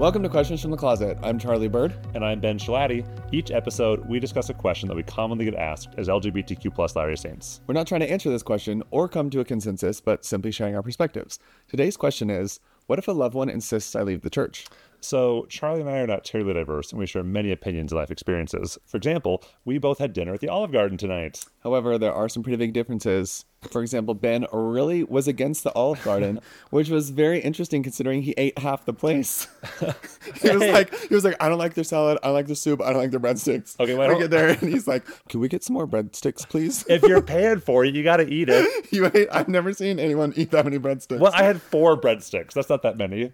Welcome to Questions from the Closet. I'm Charlie Bird. And I'm Ben Schilaty. Each episode, we discuss a question that we commonly get asked as LGBTQ plus Latter Saints. We're not trying to answer this question or come to a consensus, but simply sharing our perspectives. Today's question is What if a loved one insists I leave the church? So, Charlie and I are not terribly diverse, and we share many opinions and life experiences. For example, we both had dinner at the Olive Garden tonight. However, there are some pretty big differences. For example, Ben really was against the Olive Garden, which was very interesting considering he ate half the place. he was Hey. like, he was like, I don't like their salad, I don't like their soup, I don't like their breadsticks. Okay, wait, we hold- get there, and he's like, Can we get some more breadsticks, please? If you're paying for it, you got to eat it. you ate, I've never seen anyone eat that many breadsticks. Well, I had four breadsticks. That's not that many.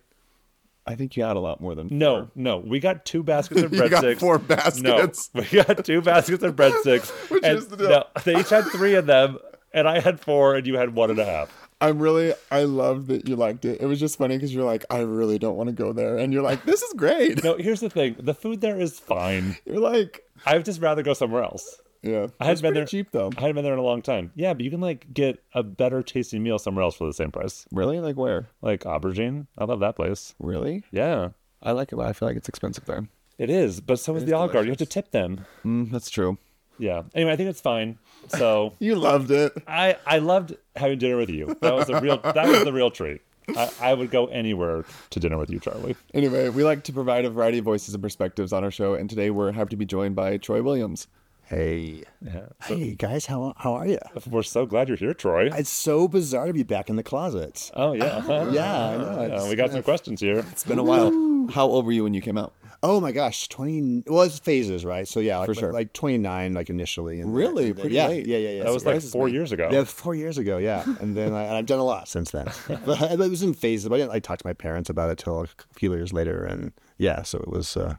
I think you had a lot more than No, no. We got two baskets of breadsticks. You got four baskets. No, we got two baskets of breadsticks. Which and is the deal? no, they each had three of them, and I had four, and you had one and a half. I'm really, I love that you liked it. It was just funny because you're like, I really don't want to go there. And you're like, this is great. No, here's the thing: the food there is fine. You're like, I'd just rather go somewhere else. Yeah. I had It's been there cheap though. I hadn't been there in a long time. Yeah, but you can like get a better tasting meal somewhere else for the same price. Really? Like where? Like aubergine. I love that place. Really? Yeah. I like it, but I feel like it's expensive there. It is, but so is the Olive Garden. You have to tip them. Mm, that's true. Yeah. Anyway, I think it's fine. So You loved it. I I loved having dinner with you. That was a real that was the real treat. I, I would go anywhere to dinner with you, Charlie. Anyway, we like to provide a variety of voices and perspectives on our show, and today we're happy to be joined by Troy Williams. Hey. Yeah. Hey guys, how how are you? We're so glad you're here, Troy. It's so bizarre to be back in the closet. Oh yeah. Yeah, I know. Yeah, we got some questions here. It's been a while. How old were you when you came out? Oh my gosh, twenty. Well, it's phases, right? So yeah, like, For sure. like twenty nine, like initially. And Really? and then- Pretty yeah, late. Yeah, yeah, yeah. That was like four me. years ago. Yeah, four years ago, yeah, and then I, and I've done a lot since then. but it was in phases. But I didn't like talk to my parents about it till a few years later, and yeah, so it was, uh,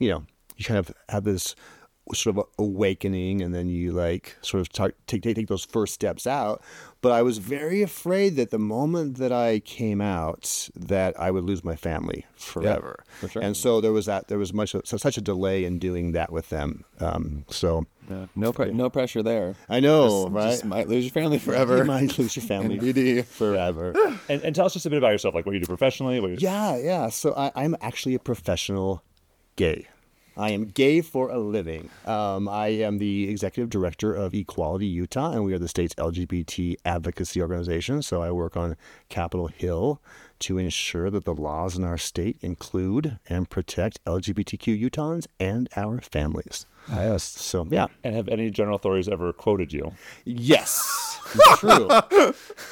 you know, you kind of have this sort of awakening, and then you like sort of start, take, take take those first steps out. But I was very afraid that the moment that I came out, that I would lose my family forever. for sure. And so there was that. There was much so such a delay in doing that with them. Um, so Yeah. No, pre- no pressure there. I know, Just- right? Just might lose your family forever. You might lose your family NBD. forever. And, and tell us just a bit about yourself, like what you do professionally. What you, yeah, yeah. So I, I'm actually a professional gay. I am gay for a living. Um, I am the executive director of Equality Utah, and we are the state's LGBT advocacy organization. So I work on Capitol Hill to ensure that the laws in our state include and protect LGBTQ Utahns and our families. Yes. So yeah, And have any general authorities ever quoted you? Yes, true.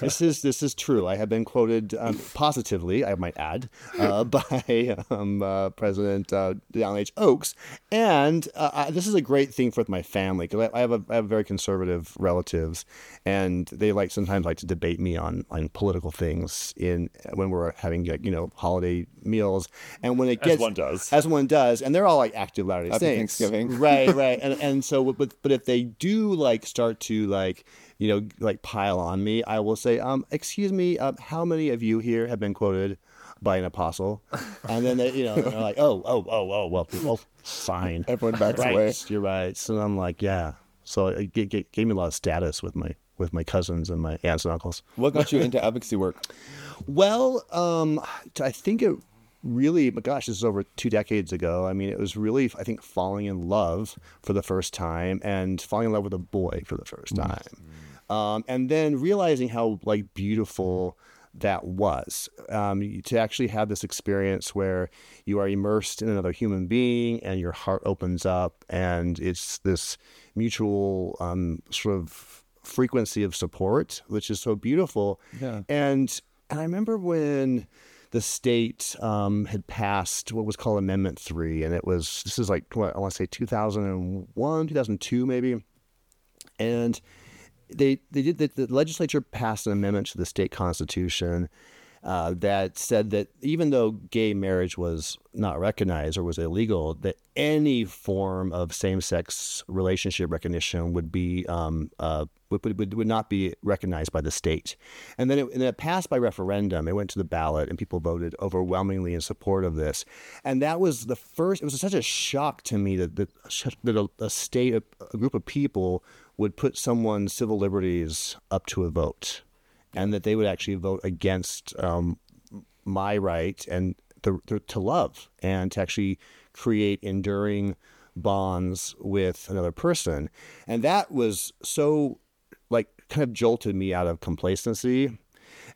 this is this is true. I have been quoted um, positively, I might add, uh, by um, uh, President uh, Dallin H. Oaks, and uh, I, this is a great thing for my family because I, I have a I have very conservative relatives, and they like sometimes like to debate me on on political things in when we're having like, you know holiday meals, and when it As gets one does. as one does, and they're all like active Latter-day Saints, Thanksgiving. right, right, and and so but but if they do like start to like you know like pile on me, I will say, um, excuse me, uh, how many of you here have been quoted by an apostle? And then they, you know they're like, oh, oh, oh, oh, well, well fine, Everyone backs right, away. you're right. So I'm like, yeah. So it g- g- gave me a lot of status with my with my cousins and my aunts and uncles. What got you into advocacy work? Well, um, I think it really, my gosh, this is over two decades ago. I mean, it was really, I think, falling in love for the first time and falling in love with a boy for the first time. Um, and then realizing how like beautiful that was um, to actually have this experience where you are immersed in another human being and your heart opens up and it's this mutual um, sort of frequency of support which is so beautiful Yeah. and and I remember when the state um, had passed what was called Amendment Three, and it was this is like what I want to say two thousand and one, two thousand two, maybe, and they they did the, the legislature passed an amendment to the state constitution uh, that said that even though gay marriage was not recognized or was illegal, that any form of same-sex relationship recognition would be um, uh, would, would, would not be recognized by the state. And then, it, and it passed by referendum. It went to the ballot, and people voted overwhelmingly in support of this. And that was the first. It was such a shock to me that that, that a, a state, a, a group of people would put someone's civil liberties up to a vote, and that they would actually vote against um, my right and the, the, to love and to actually create enduring bonds with another person. And that was so like kind of jolted me out of complacency.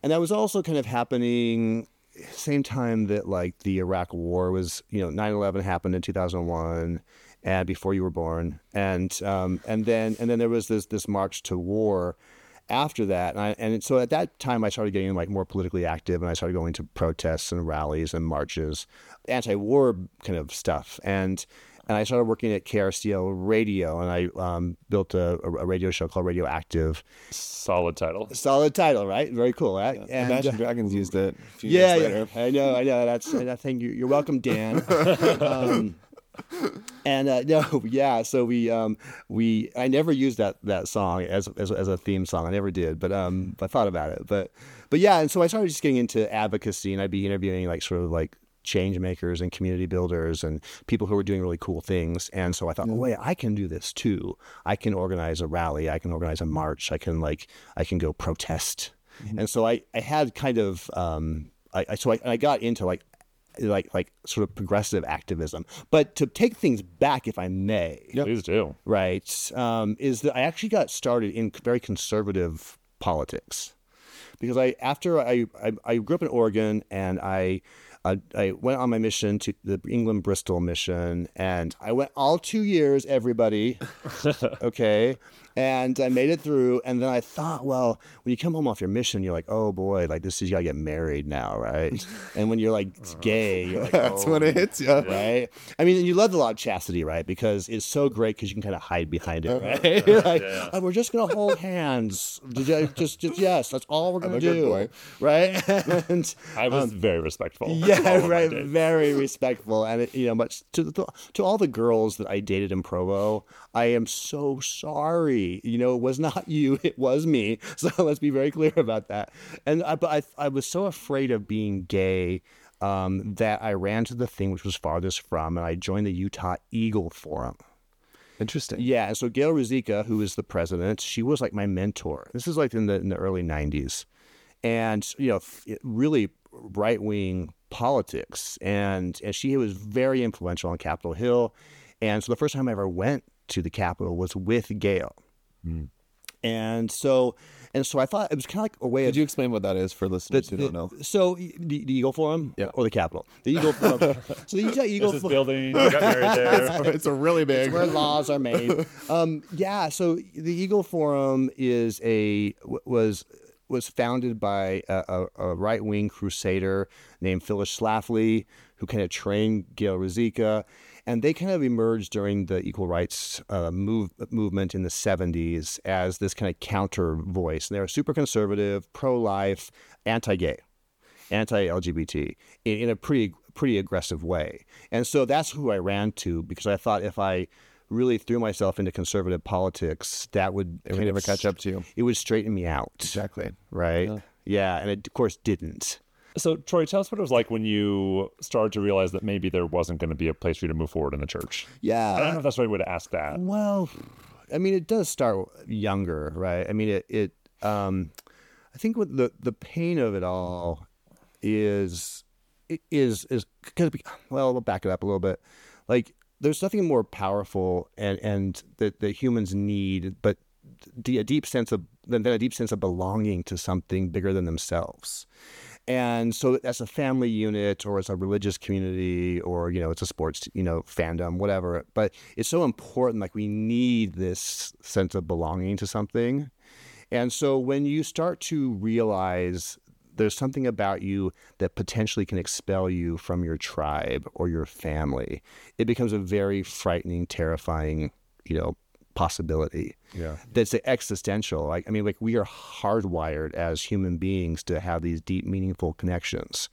And that was also kind of happening same time that like the Iraq war was, you know, 9/11 happened in 2001 and before you were born. And um and then and then there was this this march to war after that, and, I, and so at that time, I started getting like more politically active, and I started going to protests and rallies and marches, anti-war kind of stuff, and and I started working at KRCL Radio, and I um, built a, a, radio show called Radioactive. Solid title. Solid title, right? Very cool, right? Yeah, and, Imagine uh, Dragons used it. yeah, yeah, I know, I know. That's I think you're welcome, Dan. um, and uh, no, yeah. So we um, we I never used that that song as, as as a theme song. I never did, but um, I thought about it. But but yeah, and so I started just getting into advocacy, and I'd be interviewing like sort of like change makers and community builders and people who were doing really cool things. And so I thought, well, wait, I can do this too. I can organize a rally. I can organize a march. I can like I can go protest. Mm-hmm. And so I I had kind of um, I, I so I, I got into like like like sort of progressive activism. But to take things back, if I may, yep. please do. Right, um, is that I actually got started in very conservative politics because I after I I, I grew up in Oregon and I I, I went on my mission to the England Bristol mission, and I went all two years. Everybody, okay, and I made it through. And then I thought, well, when you come home off your mission, you're like, oh boy, like this is you gotta get married now, right? and when you're like gay, you're like, that's oh, when it hits you, right? I mean, you love the law of chastity, right? Because it's so great because you can kind of hide behind it, right? like, yeah. oh, we're just gonna hold hands, just, just, yes, that's all we're gonna do, right? and I was um, very respectful. Yeah, right, very respectful, and it, you know, much to, to to all the girls that I dated in Provo, I am so sorry. You know, it was not you, it was me. So let's be very clear about that. And I, but I, I was so afraid of being gay um, that I ran to the thing which was farthest from, and I joined the Utah Eagle Forum. Interesting. Yeah, and so Gayle Ruzicka, who is the president, she was like my mentor. This is like in the in the early '90s, and you know, really right wing politics, and and she was very influential on Capitol Hill. And so the first time I ever went to the Capitol was with Gayle. Mm. And so, and so I thought it was kind of like a way. Could of, you explain what that is for listeners the, who don't know? So the, the Eagle Forum, yeah. or the Capitol, the Eagle Forum. so the Utah Eagle Forum building, got married there. it's, a really big. It's where laws are made. Um, yeah. So the Eagle Forum is a was was founded by a, a, a right wing crusader named Phyllis Schlafly, who kind of trained Gayle Ruzicka and they kind of emerged during the equal rights uh, move, movement in the 70s as this kind of counter voice. And they were super conservative, pro life, anti gay, anti LGBT in, in, a pretty, pretty aggressive way. And so that's who I ran to because I thought if I really threw myself into conservative politics, that would it would never catch up to you. It would straighten me out. Exactly. Right. Yeah. yeah and it, of course, didn't. So, Troy, tell us what it was like when you started to realize that maybe there wasn't going to be a place for you to move forward in the church. Yeah. I don't know if that's the right way to ask that. Well, I mean, it does start younger, right? I mean, it, it um, I think what the, the pain of it all is, is, is, because, well, we'll back it up a little bit. Like, there's nothing more powerful and, and that, that humans need, but a deep sense of, than a deep sense of belonging to something bigger than themselves. And so as a family unit or as a religious community or, you know, it's a sports, you know, fandom, whatever. But it's so important. Like we need this sense of belonging to something. And so when you start to realize there's something about you that potentially can expel you from your tribe or your family, it becomes a very frightening, terrifying, you know, possibility. Yeah. That's existential. Like I mean, like we are hardwired as human beings to have these deep, meaningful connections,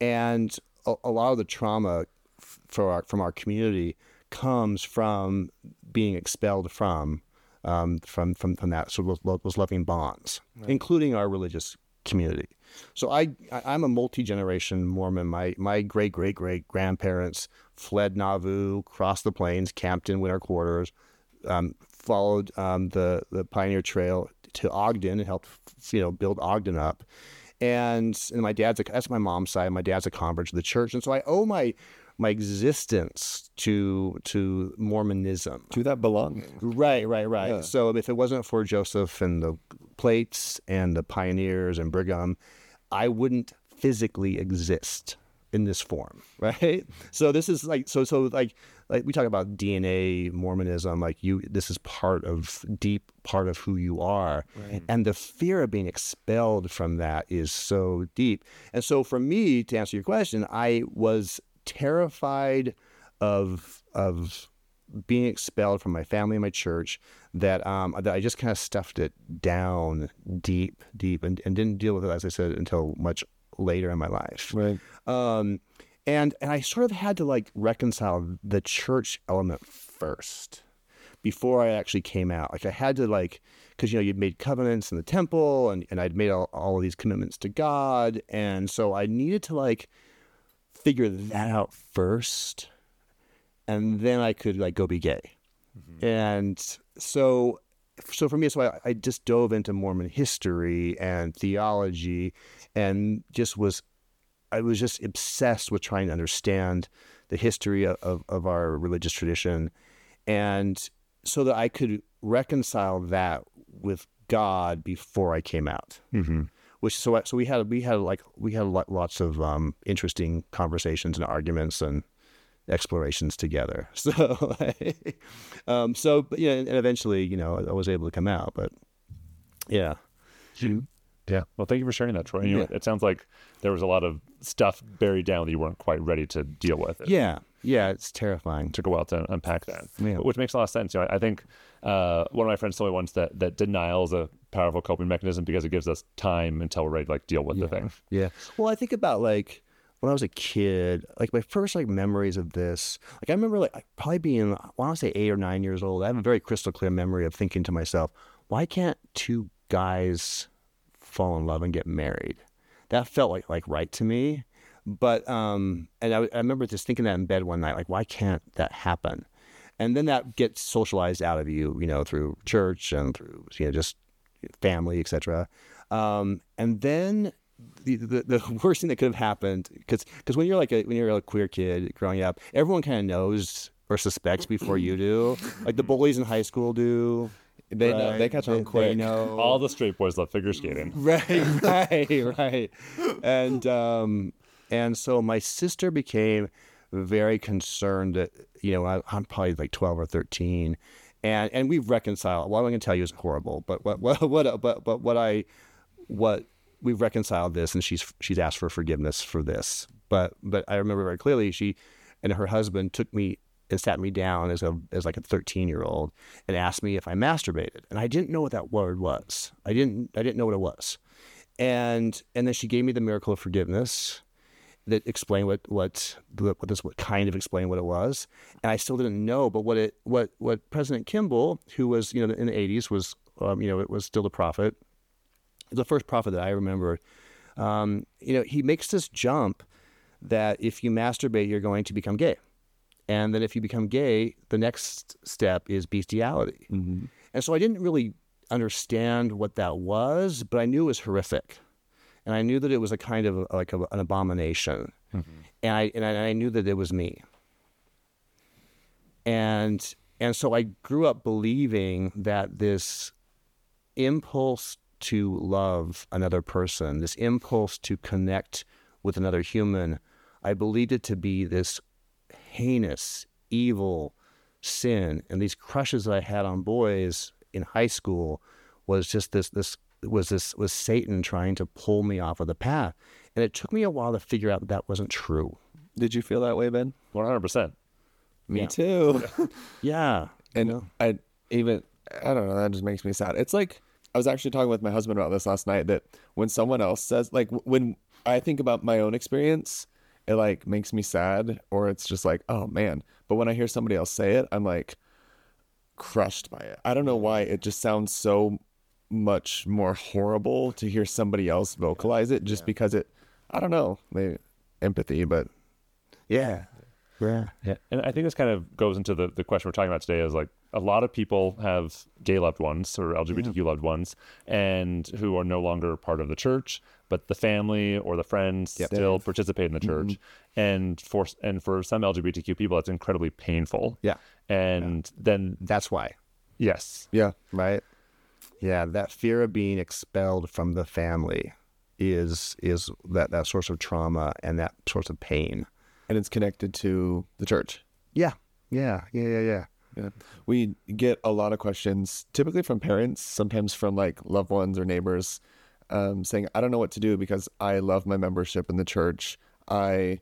and a, a lot of the trauma for our, from our community comes from being expelled from um, from from from that sort of those loving bonds, right. including our religious community. So I, I am a multi generation Mormon. My my great great great grandparents fled Nauvoo, crossed the plains, camped in winter quarters, um, followed um, the the Pioneer Trail to Ogden and helped you know build Ogden up. and and my dad's a, that's my mom's side. My dad's a convert to the church, and so I owe my my existence to to Mormonism. To that belonging. Right, right, right. Yeah. So if it wasn't for Joseph and the plates and the pioneers and Brigham, I wouldn't physically exist in this form, right? So this is like so so like like we talk about DNA Mormonism, like you this is part of deep part of who you are. And the fear of being expelled from that is so deep. And so for me to answer your question, I was terrified of of being expelled from my family and my church that um that I just kind of stuffed it down deep deep and, and didn't deal with it as I said until much later in my life Right. um and and I sort of had to like reconcile the church element first before I actually came out. Like I had to like because you know you'd made covenants in the temple and, and I'd made all, all of these commitments to God. And so I needed to like figure that out first. And then I could like go be gay. Mm-hmm. And so so for me so I, I just dove into Mormon history and theology and just was I was just obsessed with trying to understand the history of, of, of our religious tradition and so that I could reconcile that with God before I came out Mm-hmm. which so so we had we had like we had lots of um, interesting conversations and arguments and explorations together. So um, so but yeah, and eventually you know I was able to come out, but yeah, Yeah. Well, thank you for sharing that, Troy. You know, Yeah. it sounds like there was a lot of stuff buried down that you weren't quite ready to deal with. It yeah, yeah, it's terrifying. took a while to unpack that, Yeah. which makes a lot of sense. You know, I, I think uh, one of my friends told me once that that denial is a powerful coping mechanism because it gives us time until we're ready to like deal with the thing. Yeah. Well, I think about like when I was a kid, like my first like memories of this. Like I remember like probably being I want to say eight or nine years old. I have a very crystal clear memory of thinking to myself, why can't two guys fall in love and get married? That felt like like right to me. But um, and I, I remember just thinking that in bed one night, like why can't that happen? And then that gets socialized out of you, you know, through church and through you know just family, etc. Um, and then the, the the worst thing that could have happened because because when you're like a when you're a queer kid growing up, everyone kind of knows or suspects before you do. Like the bullies in high school do. They know. They catch on They quick. know. All the straight boys love figure skating. right, right, right. And um, and so my sister became very concerned that you know I, I'm probably like 12 or 13, and and we've reconciled. What I'm going to tell you is horrible, but what what what but but what I what we've reconciled this, and she's she's asked for forgiveness for this. But but I remember very clearly she and her husband took me and sat me down as a as like a 13 year old and asked me if I masturbated, and I didn't know what that word was. I didn't I didn't know what it was, and and then she gave me the miracle of forgiveness that explained what what what this what kind of explained what it was, and I still didn't know. But what it what what President Kimball, who was you know in the 80s was um, you know it was still the prophet, the first prophet that I remember. Um, you know he makes this jump that if you masturbate you're going to become gay and then if you become gay, the next step is bestiality. Mm-hmm. And so I didn't really understand what that was, but I knew it was horrific, and I knew that it was a kind of like a, an abomination, mm-hmm. and I and I, and I knew that it was me. And and so I grew up believing that this impulse to love another person, this impulse to connect with another human, I believed it to be this heinous, evil sin. And these crushes that I had on boys in high school was just this this was this was Satan trying to pull me off of the path. And it took me a while to figure out that that wasn't true. Did you feel that way, Ben? One hundred percent. Me Yeah. too. Yeah. And I even I don't know, that just makes me sad. It's like I was actually talking with my husband about this last night that when someone else says like when I think about my own experience, it like makes me sad or it's just like, oh man. But when I hear somebody else say it, I'm like crushed by it. I don't know why it just sounds so much more horrible to hear somebody else vocalize it just because it I don't know, maybe empathy, but Yeah. Yeah. Yeah, and I think this kind of goes into the, the question we're talking about today is like a lot of people have gay loved ones or LGBTQ mm-hmm. loved ones and who are no longer part of the church, but the family or the friends still participate in the church. Mm-hmm. And for and for some LGBTQ people, it's incredibly painful. Yeah. And then That's why. yes, Yeah. right? Yeah, that fear of being expelled from the family is is that that source of trauma and that source of pain. And it's connected to the church. Yeah, yeah, yeah, yeah, yeah. Yeah. We get a lot of questions, typically from parents, sometimes from like loved ones or neighbors, um, saying, I don't know what to do because I love my membership in the church. I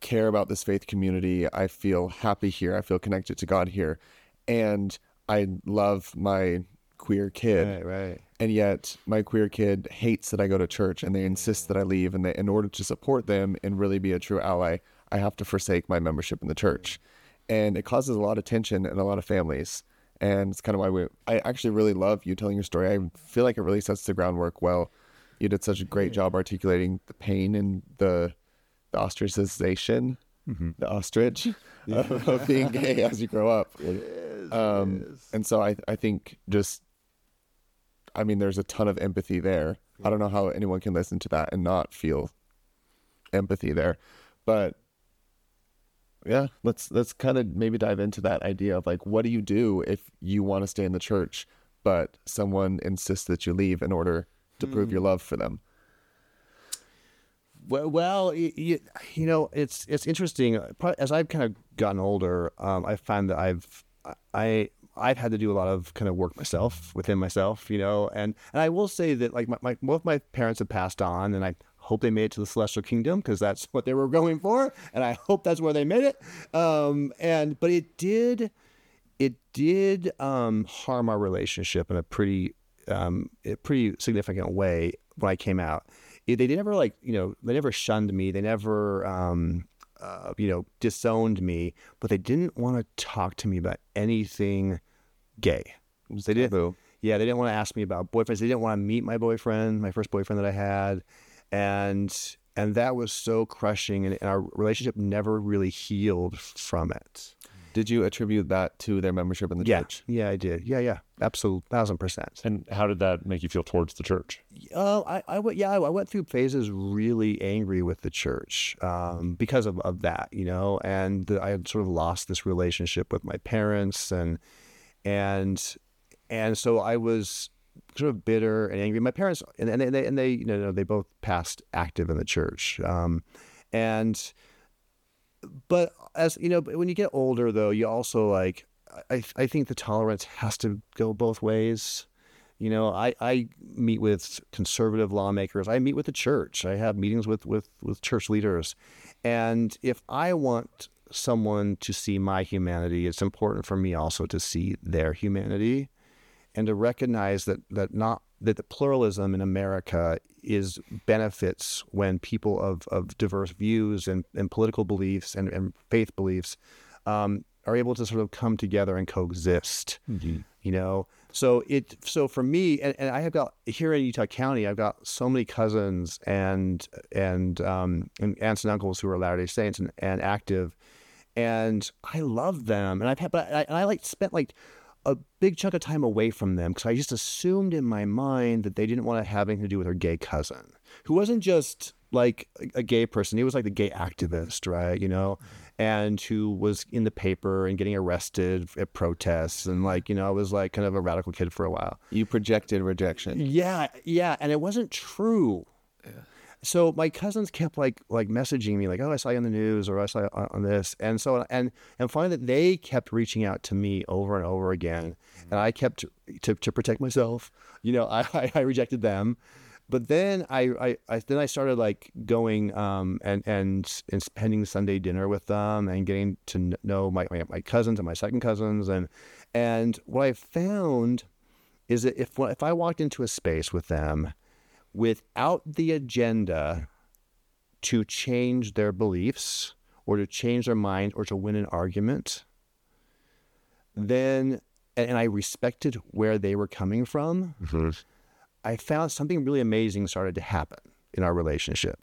care about this faith community. I feel happy here. I feel connected to God here. And I love my queer kid. Right, right. And yet my queer kid hates that I go to church and they insist that I leave. And they, in order to support them and really be a true ally, I have to forsake my membership in the church. And it causes a lot of tension in a lot of families. And it's kind of why we, I actually really love you telling your story. I feel like it really sets the groundwork well. You did such a great job articulating the pain and the, the ostracization, the ostrich of, of being gay as you grow up. Um, and so I, I think just, I mean, there's a ton of empathy there. I don't know how anyone can listen to that and not feel empathy there, but yeah, let's let's kind of maybe dive into that idea of like, what do you do if you want to stay in the church, but someone insists that you leave in order to prove your love for them? Well, well you, you know, it's it's interesting. As I've kind of gotten older, um, I find that I've I I've had to do a lot of kind of work myself within myself, you know, and and I will say that like my, my both my parents have passed on, and I hope they made it to the celestial kingdom because that's what they were going for, and I hope that's where they made it. Um, and but it did it did um, harm our relationship in a pretty um, a pretty significant way when I came out. They never like you know they never shunned me. They never um, uh, you know disowned me, but they didn't want to talk to me about anything gay. They didn't. Taboo. Yeah, they didn't want to ask me about boyfriends. They didn't want to meet my boyfriend, my first boyfriend that I had, and and that was so crushing, and, and our relationship never really healed from it. Did you attribute that to their membership in the Yeah, church? yeah, I did. Yeah, yeah, absolute thousand percent. and how did that make you feel towards the church? Oh, I, I went, yeah, I went through phases really angry with the church um, because of, of that, you know, and I had sort of lost this relationship with my parents, and and and so I was sort of bitter and angry. My parents and, and they and they you know they both passed active in the church, um, and but as you know, when you get older, though, you also like I I think the tolerance has to go both ways. You know, I, I meet with conservative lawmakers. I meet with the church. I have meetings with, with, with church leaders. And if I want someone to see my humanity, it's important for me also to see their humanity and to recognize that, that not that the pluralism in America is benefits when people of, of diverse views and, and political beliefs and, and faith beliefs um, are able to sort of come together and coexist you know? So it so for me and, and i have got here in utah county i've got so many cousins and and um and aunts and uncles who are latter day saints and, and active and i love them and i've had but i, and I like spent like a big chunk of time away from them because i just assumed in my mind that they didn't want to have anything to do with their gay cousin who wasn't just like a, gay person he was like the gay activist right you know and who was in the paper and getting arrested at protests and like you know I was like kind of a radical kid for a while. You projected rejection. Yeah, yeah, and it wasn't true. So my cousins kept like like messaging me like, "Oh, I saw you on the news," or "I saw you on this," and so and and finally that they kept reaching out to me over and over again, and I kept to to protect myself. You know, I I, I rejected them, but then I, I, I then I started like going um and and and spending Sunday dinner with them and getting to know my my, my cousins and my second cousins. And and what I found is that if if I walked into a space with them without the agenda to change their beliefs or to change their mind or to win an argument, then and, I respected where they were coming from, mm-hmm. I found something really amazing started to happen in our relationship.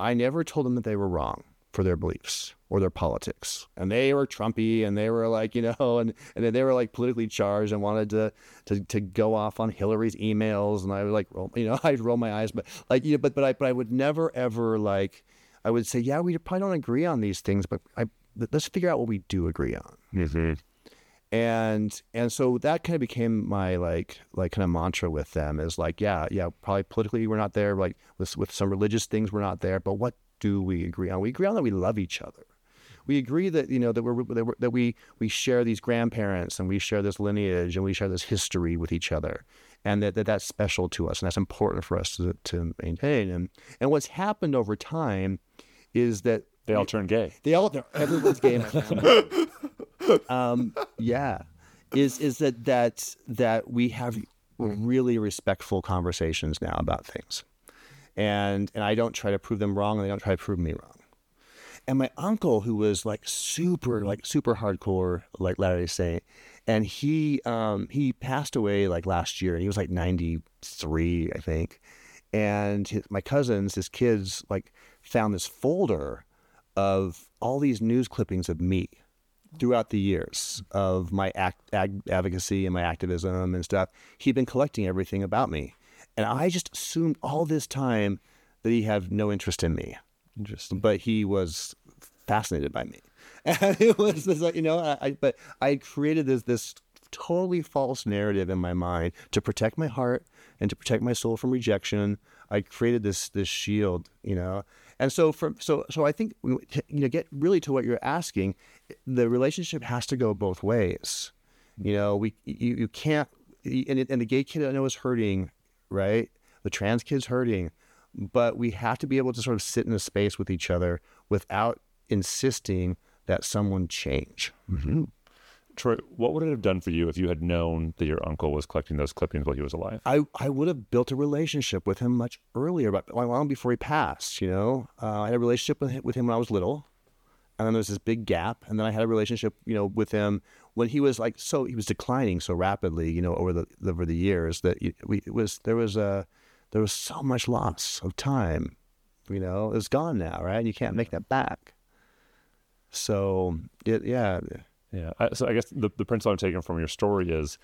I never told them that they were wrong for their beliefs or their politics. And they were Trumpy and they were like, you know, and, and then they were like politically charged and wanted to, to, to go off on Hillary's emails. And I would like, roll, you know, I'd roll my eyes, but like, you know, but, but I, but I would never ever like, I would say, yeah, we probably don't agree on these things, but I, let's figure out what we do agree on. Mm-hmm. And, and so that kind of became my like, like kind of mantra with them is like, yeah, yeah, probably politically we're not there. Like with, with some religious things, we're not there, but what do we agree on? We agree on that we love each other. We agree that you know that we're, that, we're, that we we share these grandparents and we share this lineage and we share this history with each other, and that, that that's special to us and that's important for us to, to maintain. And and what's happened over time is that They all turn gay. they all everyone's gay. in my family. um, yeah, is is that that that we have really respectful conversations now about things, and and I don't try to prove them wrong, and they don't try to prove me wrong. And my uncle, who was like super like super hardcore like Day Saint, and he um, he passed away like last year, and he was like ninety three, I think. And his, my cousins, his kids, like found this folder of all these news clippings of me throughout the years of my act, advocacy and my activism and stuff. He'd been collecting everything about me. And I just assumed all this time that he had no interest in me. Interesting. But he was fascinated by me. And it was this, like, you know, I, I but I created this this totally false narrative in my mind to protect my heart and to protect my soul from rejection. I created this this shield, you know. And so from so so I think you know get really to what you're asking, the relationship has to go both ways. You know, we you, you can't and, it, and the gay kid I know is hurting, right? The trans kid's hurting, but we have to be able to sort of sit in a space with each other without insisting that someone change. Troy, what would it have done for you if you had known that your uncle was collecting those clippings while he was alive? I, I would have built a relationship with him much earlier, but long before he passed. You know, uh, I had a relationship with him, with him when I was little, and then there was this big gap, and then I had a relationship, you know, with him when he was like so he was declining so rapidly, you know, over the over the years that we it was there was a there was so much loss of time, you know, it's gone now, right? You can't make that back. So it, yeah, Yeah. So I guess the, the principle I'm taking from your story is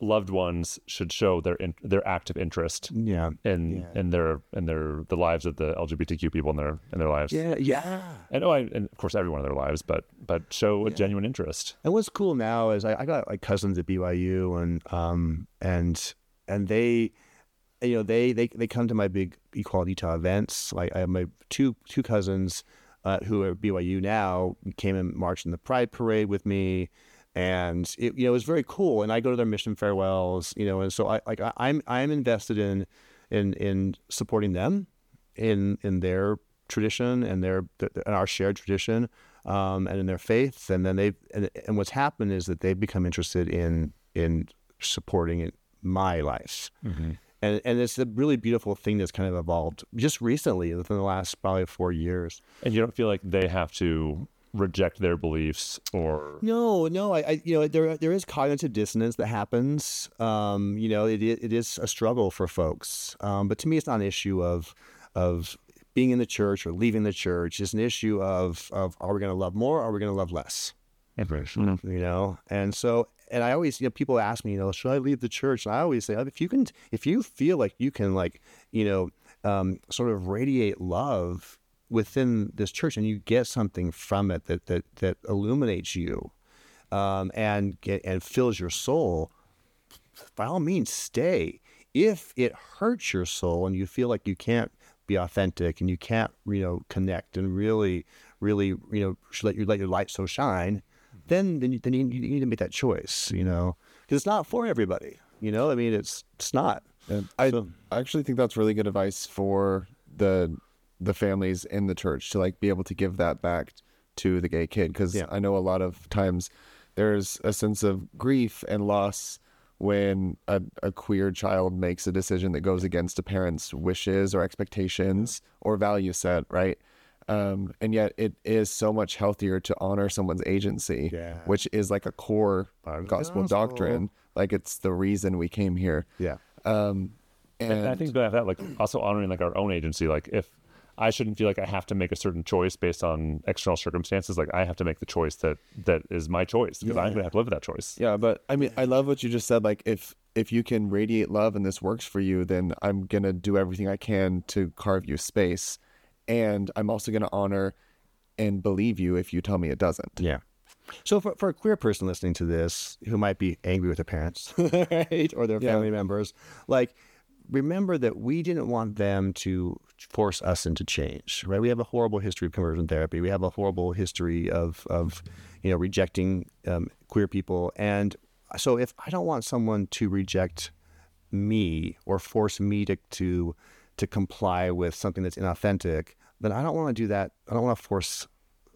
loved ones should show their in, their active interest yeah, in Yeah. in their in their the lives of the LGBTQ people in their in their lives. yeah, yeah. And oh, I, and of course every one of their lives, but but show a genuine interest. And what's cool now is I, I got like cousins at BYU and um and and they you know they they they come to my big Equality Utah events. Like I have my two two cousins uh, who are BYU now came and marched in the Pride Parade with me, and it you know it was very cool. And I go to their mission farewells, you know, and so I like I, I'm I'm invested in in in supporting them in in their tradition and their and our shared tradition um, and in their faith and then they and, and what's happened is that they've become interested in in supporting it, my life and and it's a really beautiful thing that's kind of evolved just recently within the last probably four years And you don't feel like they have to reject their beliefs or No, no, I, I, you know, there there is cognitive dissonance that happens. Um, you know, it it is a struggle for folks. Um, but to me, it's not an issue of of being in the church or leaving the church. It's an issue of of are we going to love more? or Are we going to love less? You know, and so and I always, you know, people ask me, you know, should I leave the church? And I always say, if you can, if you feel like you can, like, you know, um, sort of radiate love within this church, and you get something from it that that that illuminates you, um, and get, and fills your soul, by all means, stay. If it hurts your soul and you feel like you can't be authentic and you can't, you know, connect and really, really, you know, let your let your light so shine, then then you, then you, you need to make that choice, you know, because it's not for everybody. You know, I mean, it's it's not. And I So- I actually think that's really good advice for the the families in the church to like be able to give that back to the gay kid because Yeah. I know a lot of times there's a sense of grief and loss when a, a queer child makes a decision that goes against a parent's wishes or expectations or value set, right? Um, and yet it is so much healthier to honor someone's agency, Yeah. which is like a core Part of the gospel gospel. doctrine. Like it's the reason we came here. Yeah. Um, and, And I think about that, like also honoring like our own agency. Like if I shouldn't feel like I have to make a certain choice based on external circumstances. Like I have to make the choice that that is my choice because I'm gonna have to live with that choice. Yeah, but I mean, I love what you just said. Like, if if you can radiate love and this works for you, then I'm gonna do everything I can to carve you space, and I'm also gonna honor and believe you if you tell me it doesn't. Yeah. So for, for a queer person listening to this who might be angry with their parents, right, or their Yeah. family members, like remember that we didn't want them to force us into change, right? We have a horrible history of conversion therapy. We have a horrible history of of you know rejecting um, queer people, and so if I don't want someone to reject me or force me to to to comply with something that's inauthentic, then I don't want to do that. I don't want to force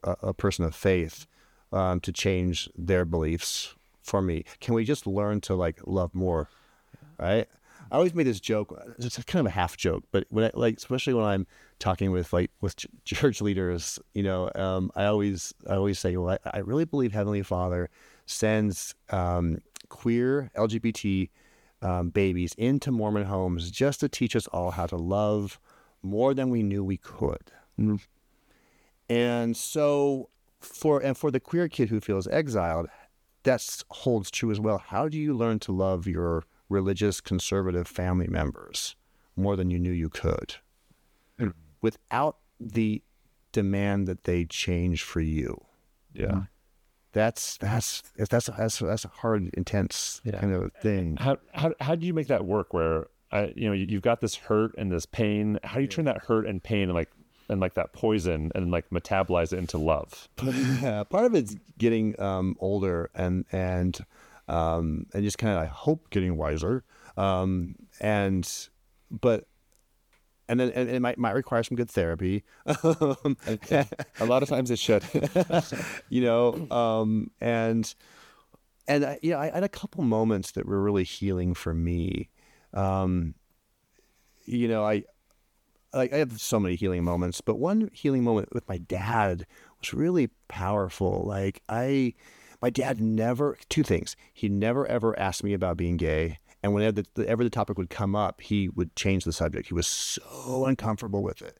a, a person of faith um, to change their beliefs for me. Can we just learn to like love more? Right. I always made this joke. It's kind of a half joke, but when I, like, especially when I'm talking with like with ch- church leaders, you know, um, I always I always say, well, I, I really believe Heavenly Father sends um, queer LGBT um, babies into Mormon homes just to teach us all how to love more than we knew we could. And so for and for the queer kid who feels exiled, that holds true as well. How do you learn to love your religious conservative family members more than you knew you could without the demand that they change for you? Yeah. That's that's that's that's that's a hard, intense Yeah. kind of thing. How how how do you make that work? Where I you know you- you've got this hurt and this pain. How do you turn that hurt and pain and like and like that poison and like metabolize it into love? Yeah, part of it's getting um, older and and um, and just kind of I hope getting wiser. Um, and but and then and it might might require some good therapy. Um, A lot of times it should. you know, um, and and I, you know, I had a couple moments that were really healing for me. Um, you know, I like I have so many healing moments, but one healing moment with my dad was really powerful. Like I, my dad never two things. He never ever asked me about being gay, and whenever the, ever the topic would come up, he would change the subject. He was so uncomfortable with it,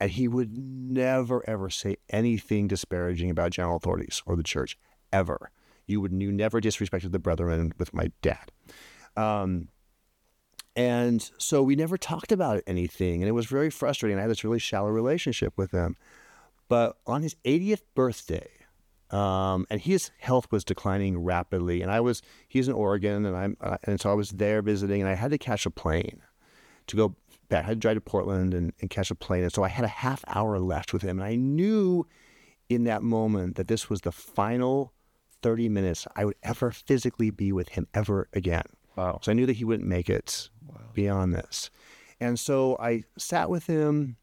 and he would never ever say anything disparaging about general authorities or the church ever. You would you never disrespected the brethren with my dad. Um, and so we never talked about anything. And it was very frustrating. I had this really shallow relationship with him. But on his 80th birthday, um, and his health was declining rapidly. And I was, he's in Oregon, and I'm, uh, and so I was there visiting, and I had to catch a plane to go back. I had to drive to Portland and, and catch a plane. And so I had a half hour left with him. And I knew in that moment that this was the final 30 minutes I would ever physically be with him ever again. Wow. So I knew that he wouldn't make it beyond this. And so I sat with him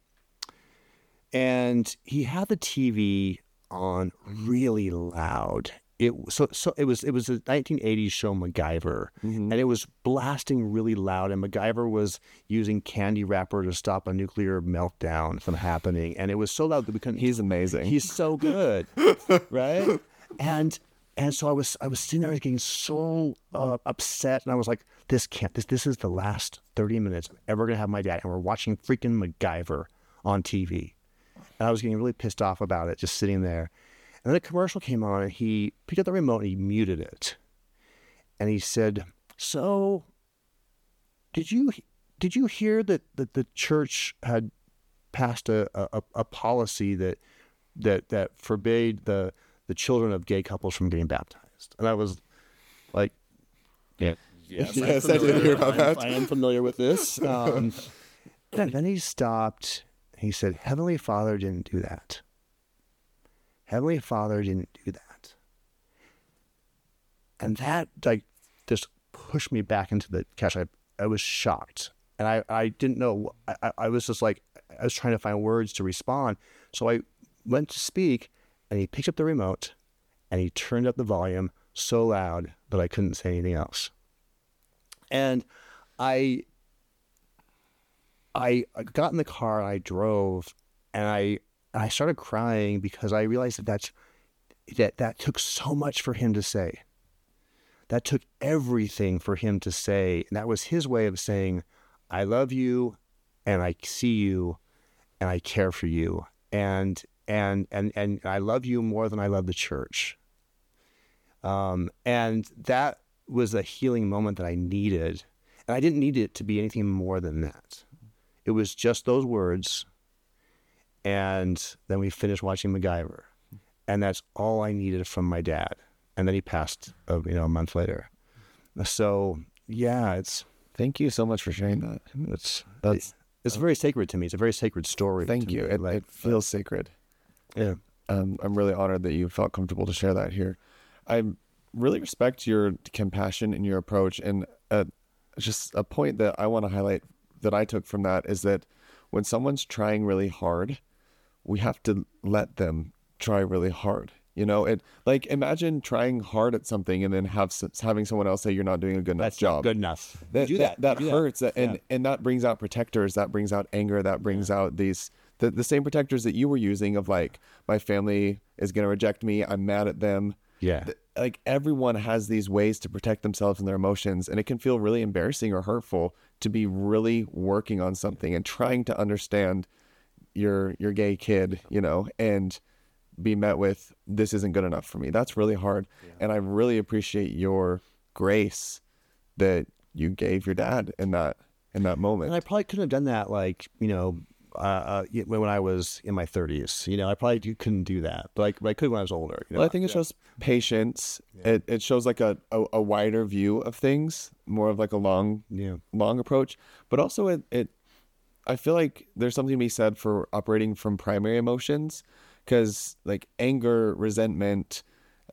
and he had the TV on really loud. It so so it was it was a 1980s show MacGyver, and it was blasting really loud. And MacGyver was using candy wrapper to stop a nuclear meltdown from happening, and it was so loud that we couldn't. He's amazing. He's so good, right? And and so I was I was sitting there getting so uh, upset, and I was like, "This can't. This this is the last thirty minutes I'm ever gonna have my dad." And we're watching freaking MacGyver on TV, and I was getting really pissed off about it, just sitting there. And then a commercial came on, and he picked up the remote and he muted it, and he said, "So, did you did you hear that that the church had passed a a, a policy that that that forbade the the children of gay couples from getting baptized?" And I was like, "Yeah." Yes, I'm Yes, I did familiar- hear about I'm- that. I am familiar with this. Um, and then he stopped. He said, "Heavenly Father didn't do that. Heavenly Father didn't do that." And that like just pushed me back into the cash. I I was shocked, and I I didn't know. I I- I was just like I was trying to find words to respond. So I went to speak, and he picked up the remote, and he turned up the volume so loud that I couldn't say anything else. And I I got in the car I drove and I I started crying because I realized that that's, that that took so much for him to say. That took everything for him to say, and that was his way of saying, "I love you, and I see you, and I care for you and and and and I love you more than I love the church. Um, and that was a healing moment that I needed, and I didn't need it to be anything more than that. It was just those words, and then we finished watching MacGyver, and that's all I needed from my dad. And then he passed, uh, you know, a month later. So yeah, it's Thank you so much for sharing that. it's That's it's very sacred to me. It's a very sacred story. thank you. me. It, Like, it feels sacred. yeah. um, I'm really honored that you felt comfortable to share that here. I really respect your compassion and your approach. And uh, just a point that I want to highlight that I took from that is that when someone's trying really hard, we have to let them try really hard. You know, it like imagine trying hard at something and then have having someone else say you're not doing a good enough That's job. good enough. that do that, that. that, hurts and Yeah. and that brings out protectors that brings out anger that brings out these the, the same protectors that you were using of like my family is going to reject me i'm mad at them Yeah. Th- like everyone has these ways to protect themselves and their emotions and it can feel really embarrassing or hurtful to be really working on something and trying to understand your your gay kid you know and be met with this isn't good enough for me. That's really hard and i really appreciate your grace that you gave your dad in that in that moment. And I probably couldn't have done that, like you know, uh, uh, when when I was in my thirties. You know, I probably do, couldn't do that, but I, but I could when I was older. You know? well i think it shows patience it, it shows like a, a, a wider view of things more of like a long yeah, long approach but also it, it i feel like there's something to be said for operating from primary emotions because like anger resentment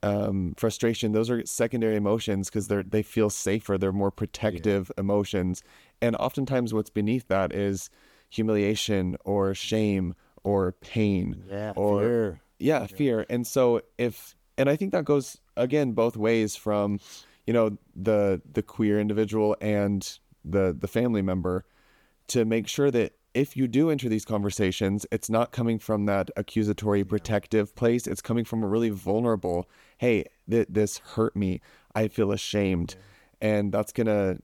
um, frustration those are secondary emotions because they're they feel safer they're more protective emotions and oftentimes what's beneath that is humiliation or shame or pain yeah, or fear. yeah, fear. And so if and I think that goes again both ways from you know the the queer individual and the the family member to make sure that if you do enter these conversations, it's not coming from that accusatory, protective place. It's coming from a really vulnerable, hey, th- this hurt me. I feel ashamed. And that's going to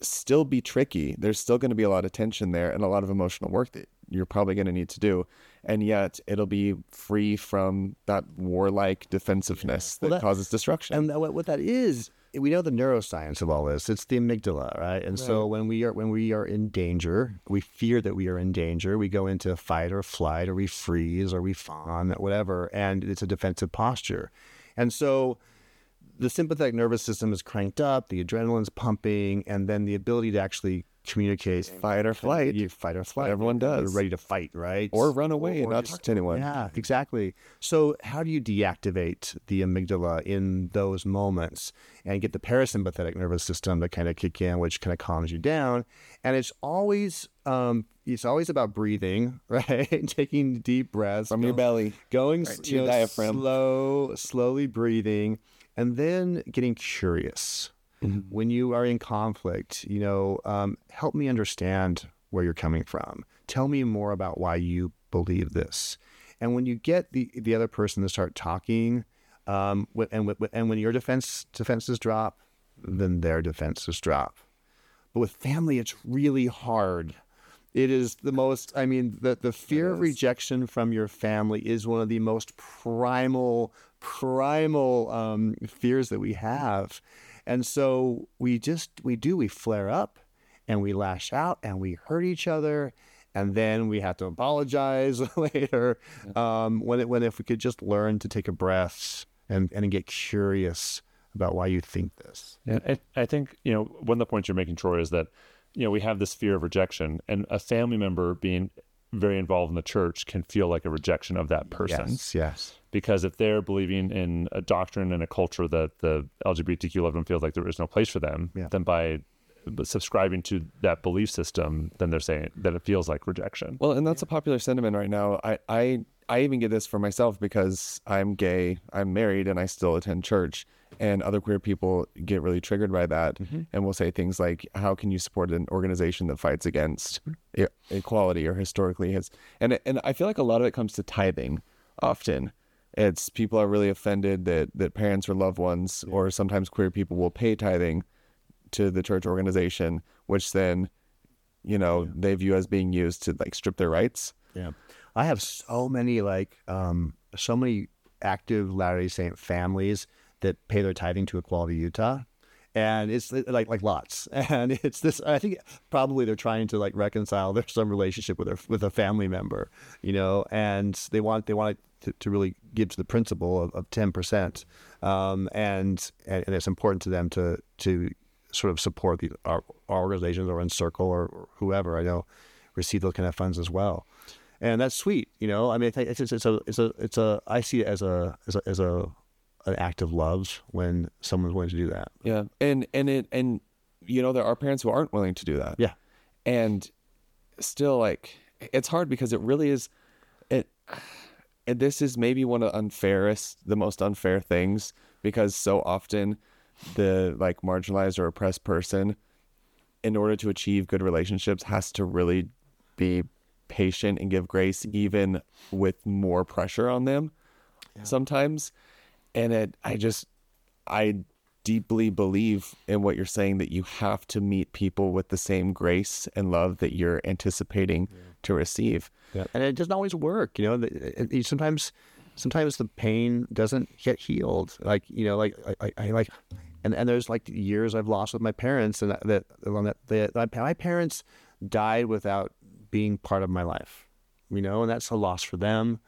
still be tricky. There's still going to be a lot of tension there and a lot of emotional work that you're probably going to need to do. And yet it'll be free from that warlike defensiveness that, Well, that- causes destruction. And what what that is, we know the neuroscience of all this. It's the amygdala, right? And so when we are when we are in danger, we fear that we are in danger. We go into fight or flight, or we freeze, or we fawn, or whatever, and it's a defensive posture. And so the sympathetic nervous system is cranked up, the adrenaline's pumping, and then the ability to actually communicate Fight or flight. you fight or flight. Everyone does. You're ready to fight, right? Or run away and or not just- talk to anyone. Yeah, exactly. So, how do you deactivate the amygdala in those moments and get the parasympathetic nervous system to kind of kick in, which kind of calms you down? And it's always, um, it's always about breathing, right? Taking deep breaths From your belly. going Right you your know, diaphragm. slow, slowly breathing, and then getting curious. Mm-hmm. When you are in conflict, you know, um, help me understand where you're coming from. Tell me more about why you believe this. And when you get the the other person to start talking, um, and and when your defense defenses drop, then their defenses drop. But with family, it's really hard. It is the most, I mean, the, the fear of rejection from your family is one of the most primal, primal um, fears that we have. And so we just, we do, we flare up and we lash out and we hurt each other. And then we have to apologize later. Um, when, it, when if we could just learn to take a breath and, and get curious about why you think this. Yeah, I, I think you know one of the points you're making, Troy, is that you know we have this fear of rejection, and a family member being very involved in the church can feel like a rejection of that person Yes, yes. because if they're believing in a doctrine and a culture that the LGBTQ loved one feels like there is no place for them, Yeah. then by subscribing to that belief system, then they're saying that it feels like rejection. Well, and that's a popular sentiment right now. I, I, I even get this for myself because I'm gay, I'm married, and I still attend church. And other queer people get really triggered by that and will say things like, How can you support an organization that fights against e- equality or historically has? And, and I feel like a lot of it comes to tithing often. It's people are really offended that, that parents or loved ones, or sometimes queer people will pay tithing to the church organization, which then you know they view as being used to like strip their rights. Yeah. I have so many like um so many active Latter-day Saint families that pay their tithing to Equality Utah. And it's like like lots, and it's this. I think probably they're trying to like reconcile their some relationship with their with a family member, you know, and they want they want to, to really give to the principle of ten percent, um, and, and it's important to them to to sort of support the our, our organizations or Encircle or, or whoever I know receive those kind of funds as well and that's sweet. You know, I mean, it's, it's, it's a it's a it's a I see it as a as a as a an act of love when someone's willing to do that. Yeah, and and it and you know there are parents who aren't willing to do that. Yeah, and still like it's hard because it really is it. And this is maybe one of the unfairest, the most unfair things because so often the like marginalized or oppressed person, in order to achieve good relationships, has to really be patient and give grace even with more pressure on them yeah. sometimes and it i just i deeply believe in what you're saying that you have to meet people with the same grace and love that you're anticipating yeah. to receive yeah. and it doesn't always work you know sometimes sometimes the pain doesn't get healed like you know like i, I like and, and there's like years I've lost with my parents, and that that, that, that my parents died without being part of my life, you know, and that's a loss for them.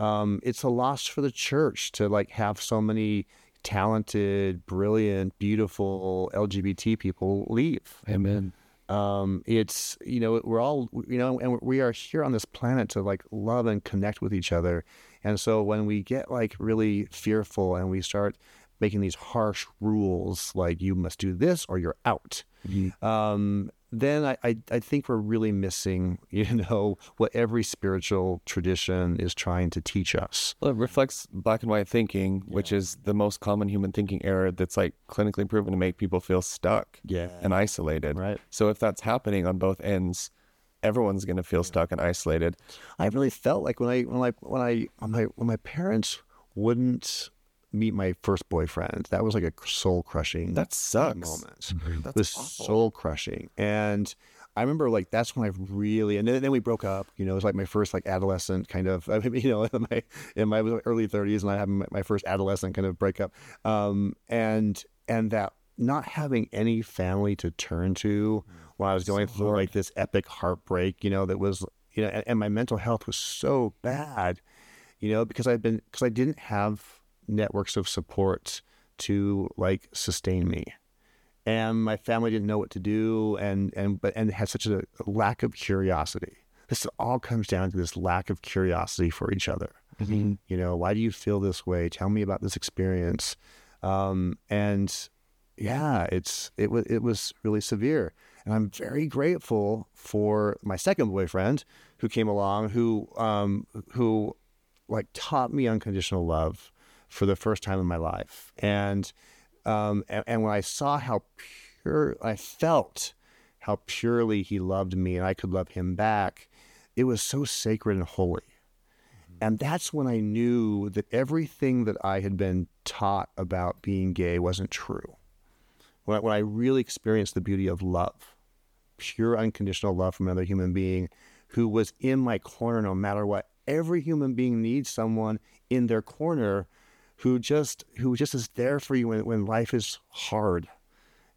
Um, it's a loss for the church to like have so many talented, brilliant, beautiful LGBT people leave. Amen. Um, it's you know we're all you know and we are here on this planet to like love and connect with each other, and so when we get like really fearful and we start making these harsh rules like you must do this or you're out, mm-hmm. um, then I, I, I, think we're really missing, you know, what every spiritual tradition is trying to teach us. Well, it reflects black and white thinking, yeah. which is the most common human thinking error that's like clinically proven to make people feel stuck yeah. and isolated. Right. So if that's happening on both ends, everyone's going to feel stuck and isolated. I really felt like when I when I when I when my when my parents wouldn't meet my first boyfriend. That was like a soul crushing. That sucks. Moment. Mm-hmm. That's was soul crushing, and I remember like that's when I really and then, then we broke up. You know, it was like my first like adolescent kind of I mean, you know in my in my early thirties, and I had my, my, first adolescent kind of breakup. Um, and and that not having any family to turn to while I was going so through hard. like this epic heartbreak, you know, that was you know, and, and my mental health was so bad, you know, because I've been because I didn't have networks of support to like sustain me. And my family didn't know what to do and and but and had such a lack of curiosity. This all comes down to this lack of curiosity for each other. Mm-hmm. you know why do you feel this way? Tell me about this experience. Um, and yeah it's it was it was really severe. And i'm very grateful for my second boyfriend who came along who um who like taught me unconditional love for the first time in my life. And um, and, and when I saw how pure I felt, how purely he loved me, and I could love him back, it was so sacred and holy. Mm-hmm. And that's when I knew that everything that I had been taught about being gay wasn't true. When I, when I really experienced the beauty of love, pure unconditional love from another human being who was in my corner no matter what. Every human being needs someone in their corner who just who just is there for you when, when life is hard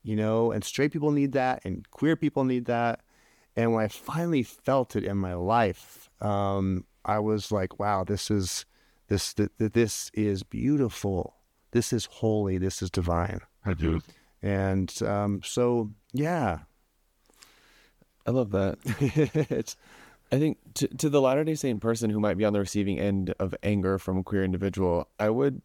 you know? And straight people need that and queer people need that. And when i finally felt it in my life um, i was like wow this is this th- this is beautiful. This is holy. This is divine. I do. And um, so yeah. I love that. It's I think to, to the Latter day Saint person who might be on the receiving end of anger from a queer individual, I would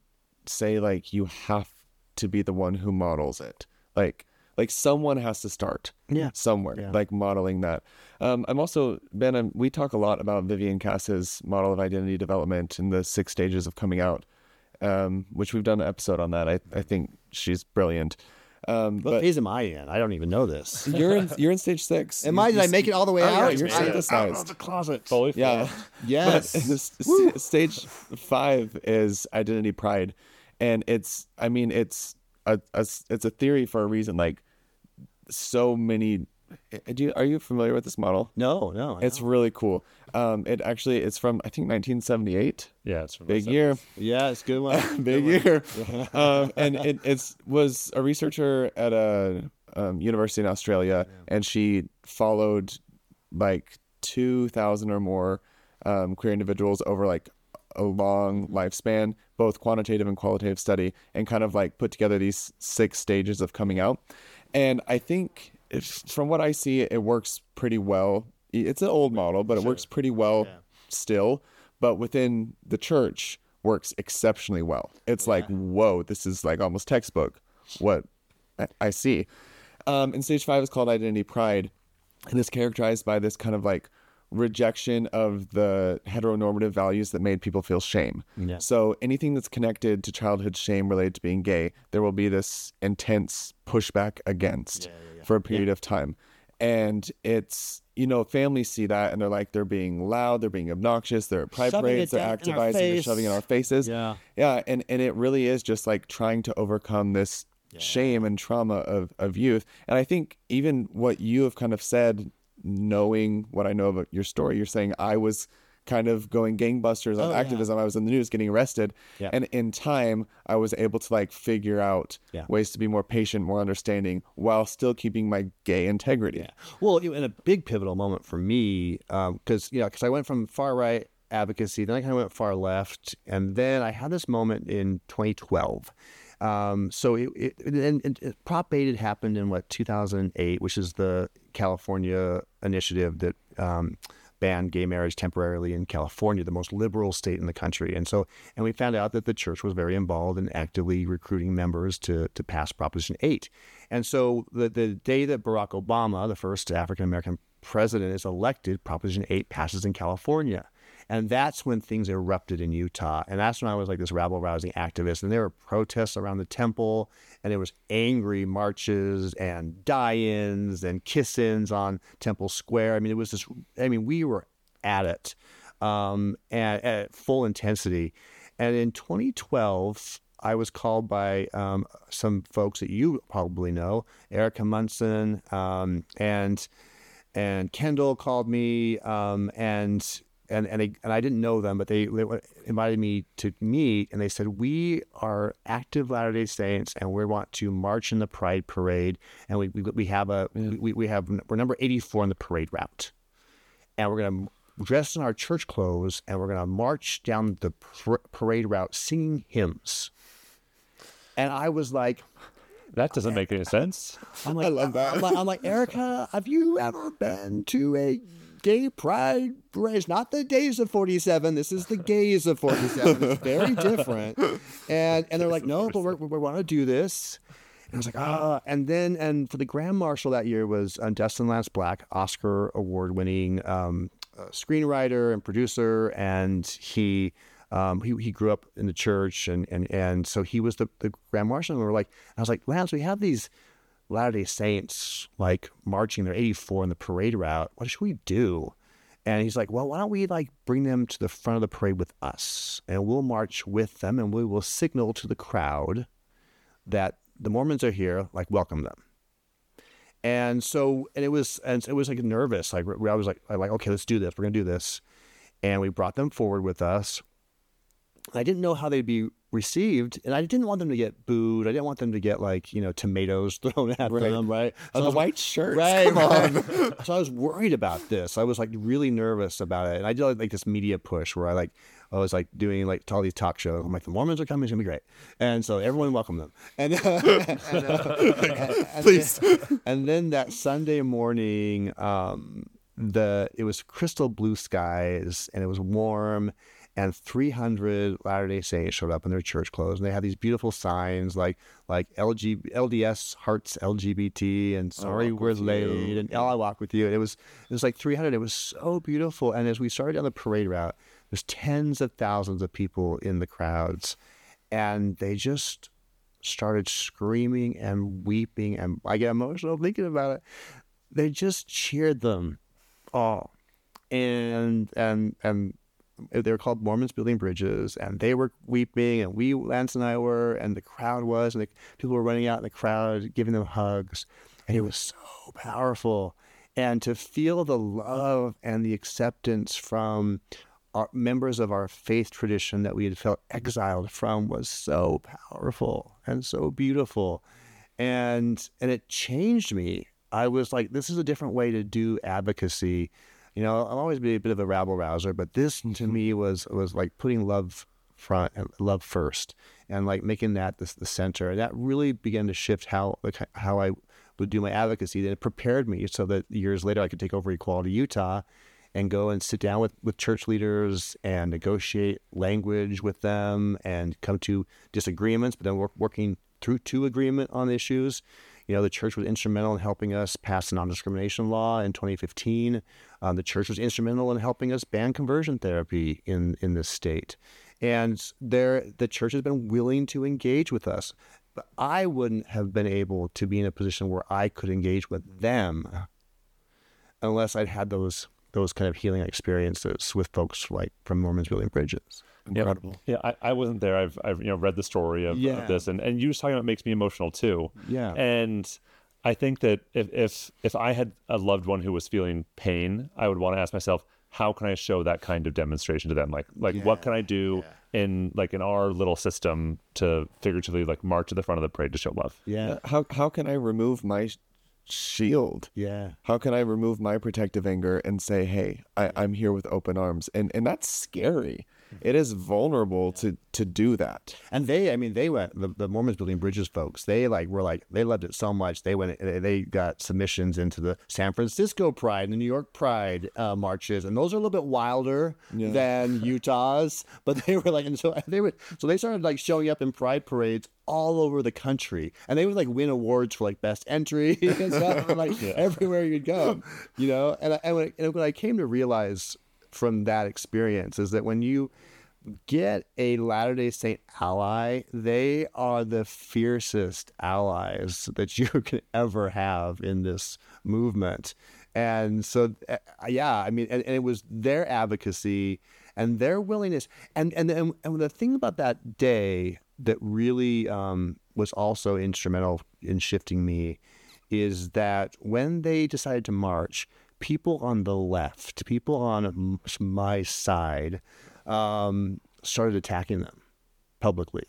say like you have to be the one who models it. Like like someone has to start yeah somewhere yeah. like modeling that um, i'm also ben I'm, we talk a lot about Vivienne Cass's model of identity development and the six stages of coming out um, which we've done an episode on that i, I think she's brilliant um, what but phase am I in? I don't even know this. You're in. You're in stage six. Am I? Did I make it all the way oh, out? Yeah, you're synthesized. Out of the closet. Fully. Yeah. yes. stage five is identity pride, and it's i mean it's a, a, it's a theory for a reason like so many do you, are you familiar with this model? No, no. I It's don't. really cool. Um, it actually it's from I think 1978. Yeah, it's from Big year. yeah, it's good one. big year. um, and it it's was a researcher at a um, university in Australia, and she followed like two thousand or more um, queer individuals over like a long lifespan, both quantitative and qualitative study, and kind of like put together these six stages of coming out. And I think, if, from what I see, it works pretty well. It's an old model, but it works pretty well still. But within the church, works exceptionally well. It's like, whoa, this is like almost textbook. What I- I see. Um, and stage five is called identity pride, and it's characterized by this kind of like rejection of the heteronormative values that made people feel shame. Yeah. So anything that's connected to childhood shame related to being gay, there will be this intense pushback against for a period of time. And it's you know families see that and they're like they're being loud, they're being obnoxious, they're at pride parades, they're activizing, they're shoving in our faces. Yeah. Yeah, and and it really is just like trying to overcome this shame and trauma of of youth. And I think even what you have kind of said, knowing what I know about your story, you're saying I was kind of going gangbusters on Oh, yeah. activism. I was in the news getting arrested. Yeah. And in time I was able to like figure out Yeah. ways to be more patient, more understanding while still keeping my gay integrity. Yeah. Well, in a big pivotal moment for me, um, because you know, because I went from far right advocacy, then I kind of went far left, and then I had this moment in 2012. Um, so it, it, and, and Prop 8 had happened in what 2008, which is the California initiative that um, banned gay marriage temporarily in California, the most liberal state in the country. And so, and we found out that the church was very involved in actively recruiting members to to pass Proposition 8. And so, the the day that Barack Obama, the first African American president, is elected, Proposition 8 passes in California. And that's when things erupted in Utah. And that's when I was like this rabble rousing activist. And there were protests around the temple, and there was angry marches and die-ins and kiss-ins on Temple Square. I mean, it was just I mean, we were at it um, at, at full intensity. And in 2012, I was called by um, some folks that you probably know, Erika Munson um, and and Kendall called me, um, and and and, they, and I didn't know them, but they, they invited me to meet, and they said we are active Latter Day Saints, and we want to march in the Pride Parade, and we we, we have a we, we have we're number eighty four in the parade route, and we're gonna dress in our church clothes, and we're gonna march down the par- parade route singing hymns. And I was like, That doesn't make any sense. I'm like, I love that. I'm like, I'm like, Erika, have you ever been to a gay pride? It's not the days of 47. This is the gays of 47. It's very different. And and they're like, no, but we're, we want to do this. And I was like, ah. And then, and for the Grand Marshal that year was uh, Dustin Lance Black, Oscar award winning um, uh, screenwriter and producer. And he, um, he, he grew up in the church. And, and, and so he was the, the Grand Marshal. And we were like, I was like, Lance, we have these Latter day Saints like marching their 84 in the parade route. What should we do? And he's like, well, why don't we like bring them to the front of the parade with us and we'll march with them and we will signal to the crowd that the Mormons are here, like welcome them. And so, and it was, and it was like nervous. Like I was like, I like, okay, let's do this. We're gonna do this. And we brought them forward with us. I didn't know how they'd be received, and I didn't want them to get booed. I didn't want them to get like you know tomatoes thrown at Right. them, right? So the was- white shirts. Right, Come on. right. so I was worried about this. I was like really nervous about it, and I did like this media push where I like I was like doing like all these talk shows. I'm like the Mormons are coming, it's gonna be great, and so everyone welcomed them. And, and, uh, and- Please. and then that Sunday morning, um, the it was crystal blue skies and it was warm, and 300 Latter Day Saints showed up in their church clothes, and they had these beautiful signs like like LG, LDS hearts LGBT and sorry we're with you. late and oh, I walk with you. And it was it was like 300. It was so beautiful. And as we started down the parade route, there's tens of thousands of people in the crowds, and they just started screaming and weeping and I get emotional thinking about it. They just cheered them all. And and and they were called Mormons Building Bridges, and they were weeping, and we, Lance and I were, and the crowd was, and the people were running out in the crowd, giving them hugs. and it was so powerful. And to feel the love and the acceptance from our members of our faith tradition that we had felt exiled from was so powerful and so beautiful. And and it changed me. I was like, this is a different way to do advocacy. You know, I'll always be a bit of a rabble rouser, but this to mm-hmm. me was was like putting love front uh, love first and like making that the, the center. And that really began to shift how how I would do my advocacy. Then it prepared me so that years later I could take over Equality Utah and go and sit down with, with church leaders and negotiate language with them and come to disagreements, but then work, working through to agreement on issues. You know, the church was instrumental in helping us pass the non discrimination law in 2015. Um, the church was instrumental in helping us ban conversion therapy in, in this state. And there, the church has been willing to engage with us. But I wouldn't have been able to be in a position where I could engage with them unless I'd had those those kind of healing experiences with folks like from Mormons Building Bridges. Incredible. Yeah, I, I wasn't there. I've, I've you know read the story of, Yeah. of this, and, and you just talking about it makes me emotional too. Yeah. And I think that if if if I had a loved one who was feeling pain, I would want to ask myself, how can I show that kind of demonstration to them? Like like what can I do in like in our little system to figuratively like march to the front of the parade to show love? Yeah. Uh, How how can I remove my shield? Yeah. How can I remove my protective anger and say, "Hey, I, I'm here with open arms," and and that's scary. It is vulnerable to to do that. And they, I mean, they went the, the Mormons Building Bridges folks. They like were like they loved it so much. They went, they got submissions into the San Francisco Pride and the New York Pride uh, marches, and those are a little bit wilder than Utah's. But they were like, and so they would, so they started like showing up in Pride parades all over the country, and they would like win awards for like best entry and stuff, like everywhere you'd go, you know. And I, and and when I came to realize from that experience is that when you get a Latter day Saint ally, they are the fiercest allies that you can ever have in this movement. And so, uh, yeah, I mean, and, and it was their advocacy and their willingness. And, and, and, and the thing about that day that really um, was also instrumental in shifting me is that when they decided to march, people on the left, people on my side, um, started attacking them publicly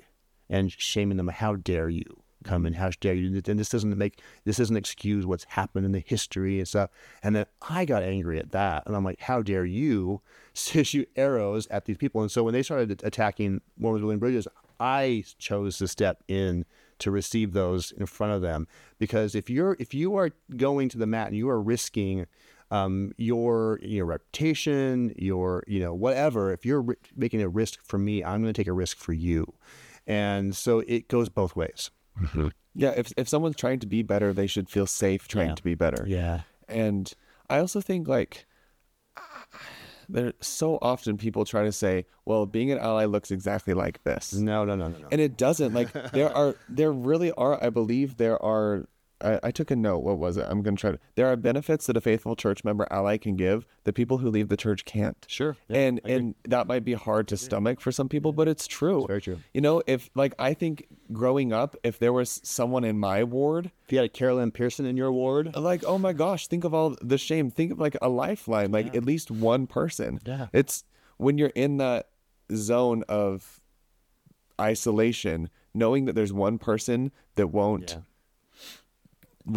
and shaming them. How dare you come and how dare you? And this doesn't make this doesn't excuse what's happened in the history and stuff. And then I got angry at that, and I'm like, how dare you shoot arrows at these people? And so when they started attacking Mormons Building Bridges, I chose to step in to receive those in front of them because if you're if you are going to the mat and you are risking um, your your reputation, your you know whatever. If you're ri- making a risk for me, I'm going to take a risk for you, and so it goes both ways. Yeah, if if someone's trying to be better, they should feel safe trying Yeah. to be better. Yeah, And I also think like there so often people try to say, well, being an ally looks exactly like this. no, no, no, no, no. And it doesn't. Like there are there really are, I believe there are I, I took a note. What was it? I'm gonna try to there are benefits that a faithful church member ally can give that people who leave the church can't. Sure. Yeah, and and that might be hard to stomach for some people, but it's true. very true. You know, if like I think growing up, if there was someone in my ward if you had a Carol Lynn Pearson in your ward, like oh my gosh think of all the shame think of like a lifeline like at least one person Yeah. it's when you're in that zone of isolation knowing that there's one person that won't Yeah.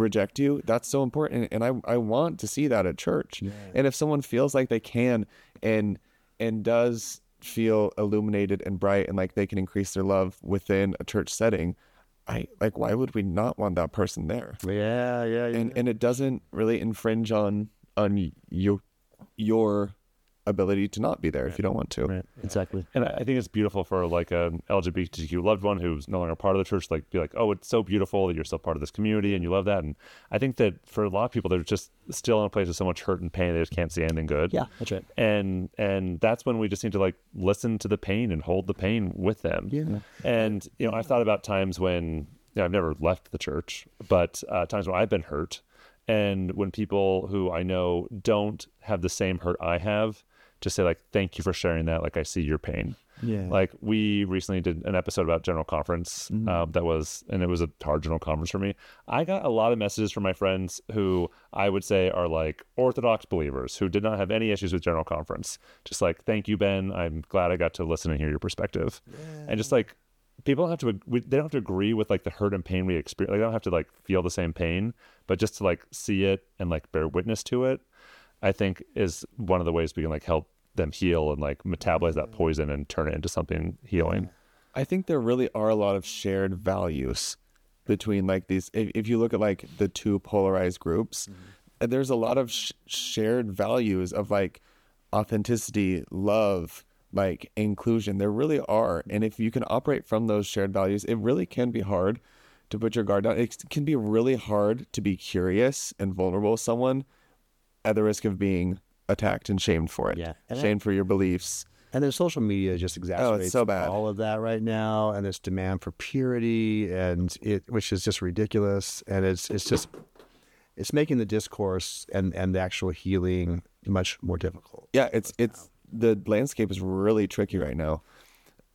Reject you that's so important and i i want to see that at church. And if someone feels like they can and and does feel illuminated and bright and like they can increase their love within a church setting i like why would we not want that person there? Yeah, yeah, yeah. and and it doesn't really infringe on on your your ability to not be there if you don't want to. right, exactly. And I I think it's beautiful for like an LGBTQ loved one who's no longer part of the church, like be like, oh, it's so beautiful that you're still part of this community and you love that. And I think that for a lot of people, they're just still in a place of so much hurt and pain, they just can't see anything good. Yeah, that's right. And and that's when we just need to like listen to the pain and hold the pain with them. Yeah. And you know, I've thought about times when you know, I've never left the church, but uh, times when I've been hurt, and when people who I know don't have the same hurt I have, just say like, "Thank you for sharing that. Like, I see your pain." Yeah. Like we recently did an episode about General Conference uh, that was, and it was a hard General Conference for me. I got a lot of messages from my friends who I would say are like Orthodox believers who did not have any issues with General Conference. Just like, thank you, Ben. I'm glad I got to listen and hear your perspective. And just like, people don't have to, we, they don't have to agree with like the hurt and pain we experience. Like, they don't have to like feel the same pain, but just to like see it and like bear witness to it, I think is one of the ways we can like help them heal and like metabolize that poison and turn it into something healing. I think there really are a lot of shared values between like these. If, if you look at like the two polarized groups, uh, there's a lot of sh- shared values of like authenticity, love, like inclusion. There really are. And if you can operate from those shared values, it really can be hard to put your guard down. It can be really hard to be curious and vulnerable with someone at the risk of being attacked and shamed for it. Yeah. And I- Shamed for your beliefs. And then social media just oh, exacerbates Oh, so bad. all of that right now, and this demand for purity, and it, which is just ridiculous, and it's it's just it's making the discourse and and the actual healing much more difficult. yeah it's it's the landscape is really tricky right now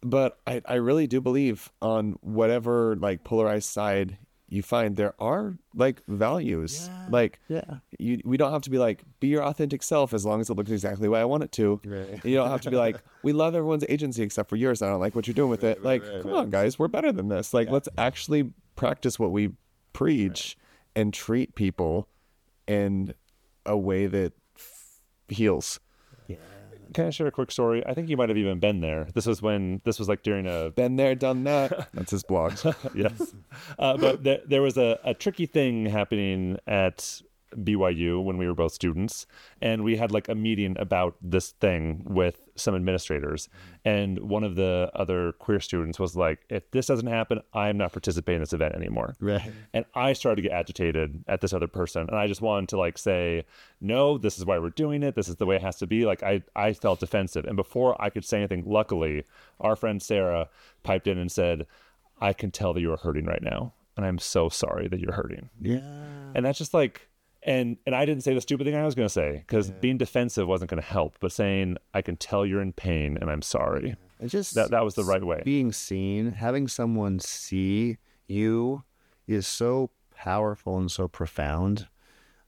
but i i really do believe on whatever like polarized side you find there are like values. Like Yeah. you we don't have to be like be your authentic self as long as it looks exactly the way i want it to. Right. you don't have to be like we love everyone's agency except for yours. I don't like what you're doing with it. Like come on guys we're better than this. Like let's actually practice what we preach and treat people in a way that f- heals Can I share a quick story? I think you might have even been there. This was when this was like during a Been there, done that. That's his blog. yes. Uh, but there, there was a, a tricky thing happening at BYU when we were both students, and we had like a meeting about this thing with some administrators. And one of the other queer students was like, "If this doesn't happen, I'm not participating in this event anymore." Right. And I started to get agitated at this other person, and I just wanted to like say, "No, this is why we're doing it. This is the way it has to be." Like I, I felt defensive, and before I could say anything, luckily, our friend Sarah piped in and said, "I can tell that you are hurting right now, and I'm so sorry that you're hurting." Yeah. And that's just like, and and I didn't say the stupid thing I was going to say because being defensive wasn't going to help, but saying, "I can tell you're in pain, and I'm sorry." It just That that was the right way. being seen, having someone see you is so powerful and so profound.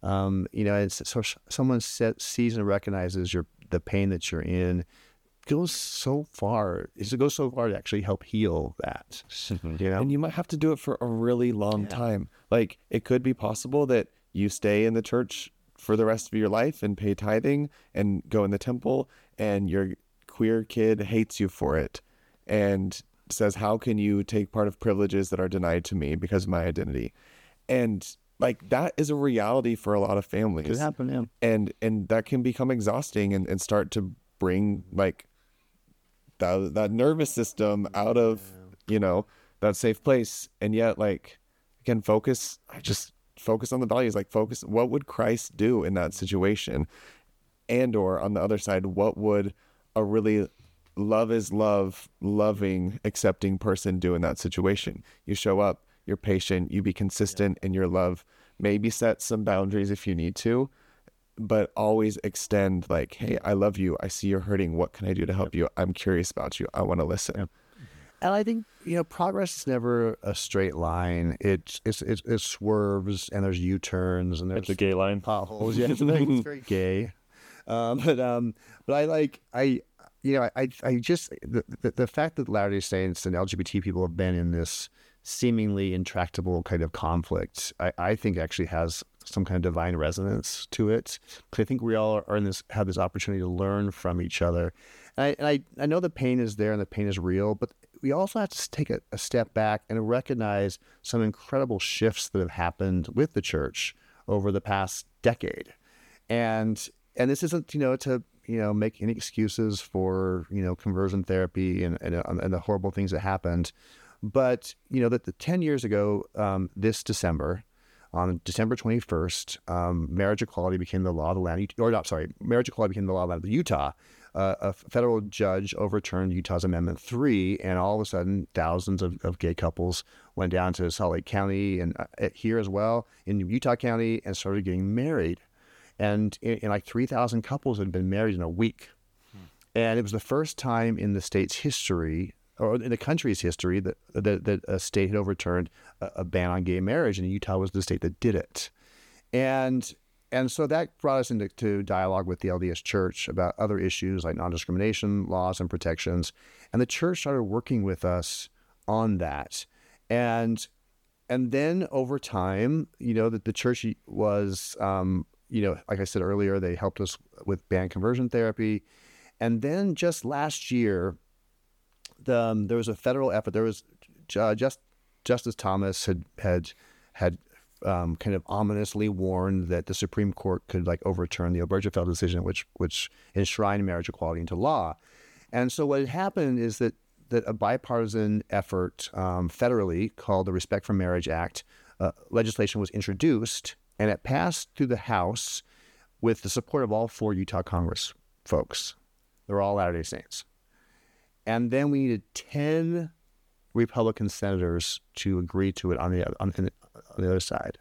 Um, you know, it's so someone set, sees and recognizes your the pain that you're in goes so far. It goes so far to actually help heal that. You know, and you might have to do it for a really long time. Like it could be possible that you stay in the church for the rest of your life and pay tithing and go in the temple and your queer kid hates you for it and says how can you take part of privileges that are denied to me because of my identity and like that is a reality for a lot of families could happen. Yeah. and and that can become exhausting and, and start to bring like that that nervous system out of you know that safe place and yet like again focus i just focus on the values like focus what would christ do in that situation? And or on the other side what would a really love is love loving accepting person do in that situation? You show up you're patient you be consistent in your love maybe set some boundaries if you need to but always extend like hey i love you. I see you're hurting. What can i do to help you? I'm curious about you. I want to listen And I think you know progress is never a straight line. It it's, it, it swerves and there's U turns and there's It's a gay line. potholes. Yeah, it's, very- it's very gay. Um, but um, but I like I you know I I just the the, the fact that Latter Day Saints and LGBT people have been in this seemingly intractable kind of conflict, I, I think actually has some kind of divine resonance to it. Because I think we all are in this have this opportunity to learn from each other. And I, and I I know the pain is there and the pain is real, but we also have to take a, a step back and recognize some incredible shifts that have happened with the church over the past decade. And and this isn't you know to you know make any excuses for you know conversion therapy and and, and the horrible things that happened, but you know that the ten years ago um, this December. On December 21st, um, marriage equality became the law of the land. Or not, sorry, marriage equality became the law of the land of Utah. Uh, a federal judge overturned Utah's Amendment 3, and all of a sudden, thousands of, of gay couples went down to Salt Lake County and uh, here as well in Utah County and started getting married. And, in, and like 3,000 couples had been married in a week. and it was the first time in the state's history or in the country's history that that, that a state had overturned a, a ban on gay marriage, and Utah was the state that did it. And and so that brought us into to dialogue with the LDS Church about other issues like non-discrimination laws and protections. And the church started working with us on that. And and then over time, you know, that the church was, um, you know, like I said earlier, they helped us with band conversion therapy. And then just last year, the, um, there was a federal effort. There was uh, just Justice Thomas had had had um, kind of ominously warned that the Supreme Court could like overturn the Obergefell decision, which which enshrined marriage equality into law. And so what had happened is that that a bipartisan effort um, federally called the Respect for Marriage Act uh, legislation was introduced, and it passed through the House with the support of all four Utah Congress folks. They're all Latter Day Saints, and then we needed ten Republican senators to agree to it on the on, on the other side.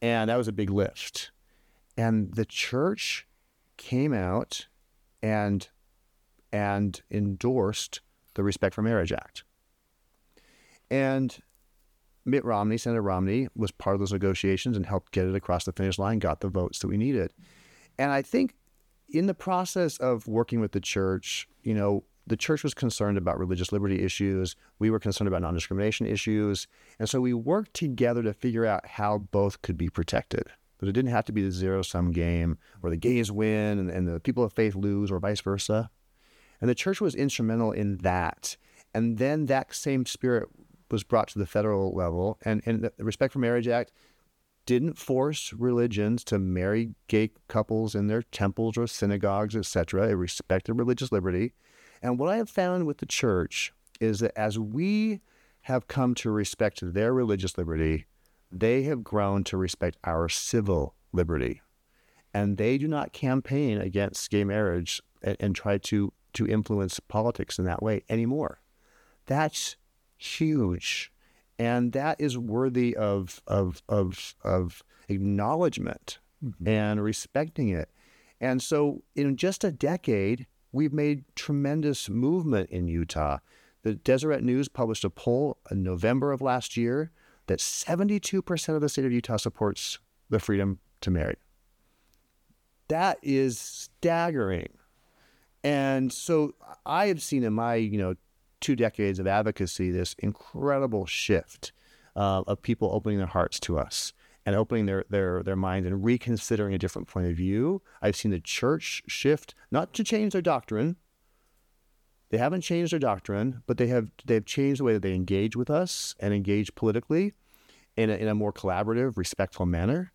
And that was a big lift. And the church came out and and endorsed the Respect for Marriage Act. And Mitt Romney, Senator Romney, was part of those negotiations and helped get it across the finish line, got the votes that we needed. And I think in the process of working with the church, you know, the church was concerned about religious liberty issues. We were concerned about non discrimination issues. And so we worked together to figure out how both could be protected. But it didn't have to be the zero sum game where the gays win and, and the people of faith lose or vice versa. And the church was instrumental in that. And then that same spirit was brought to the federal level. And, and the Respect for Marriage Act didn't force religions to marry gay couples in their temples or synagogues, etc. It respected religious liberty. And what I have found with the church is that as we have come to respect their religious liberty, they have grown to respect our civil liberty. And they do not campaign against gay marriage and, and try to, to influence politics in that way anymore. That's huge. And that is worthy of, of, of, of acknowledgment mm-hmm. and respecting it. And so, in just a decade, we've made tremendous movement in Utah. The Deseret News published a poll in November of last year that 72% of the state of Utah supports the freedom to marry. That is staggering. And so I have seen in my, you know, two decades of advocacy this incredible shift uh, of people opening their hearts to us and opening their, their, their minds and reconsidering a different point of view. I've seen the church shift, not to change their doctrine. They haven't changed their doctrine, but they have they've changed the way that they engage with us and engage politically in a, in a more collaborative, respectful manner.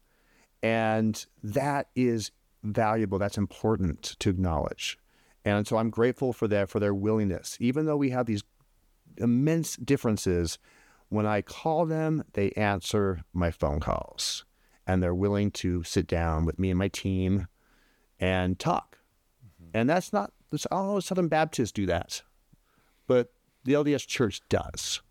And that is valuable. That's important to acknowledge. And so I'm grateful for that, for their willingness. Even though we have these immense differences, when I call them, they answer my phone calls and they're willing to sit down with me and my team and talk. Mm-hmm. And that's not, that's, all Southern Baptists do that, but the LDS Church does.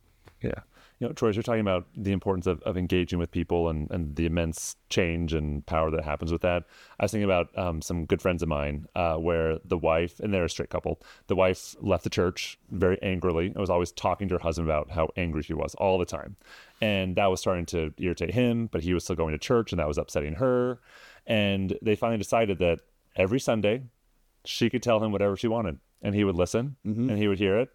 Yeah you know, Troy, you're talking about the importance of, of engaging with people and, and the immense change and power that happens with that. I was thinking about um, some good friends of mine uh, where the wife, and they're a straight couple, the wife left the church very angrily and was always talking to her husband about how angry she was all the time. And that was starting to irritate him, but he was still going to church and that was upsetting her. And they finally decided that every Sunday she could tell him whatever she wanted and he would listen mm-hmm. and he would hear it.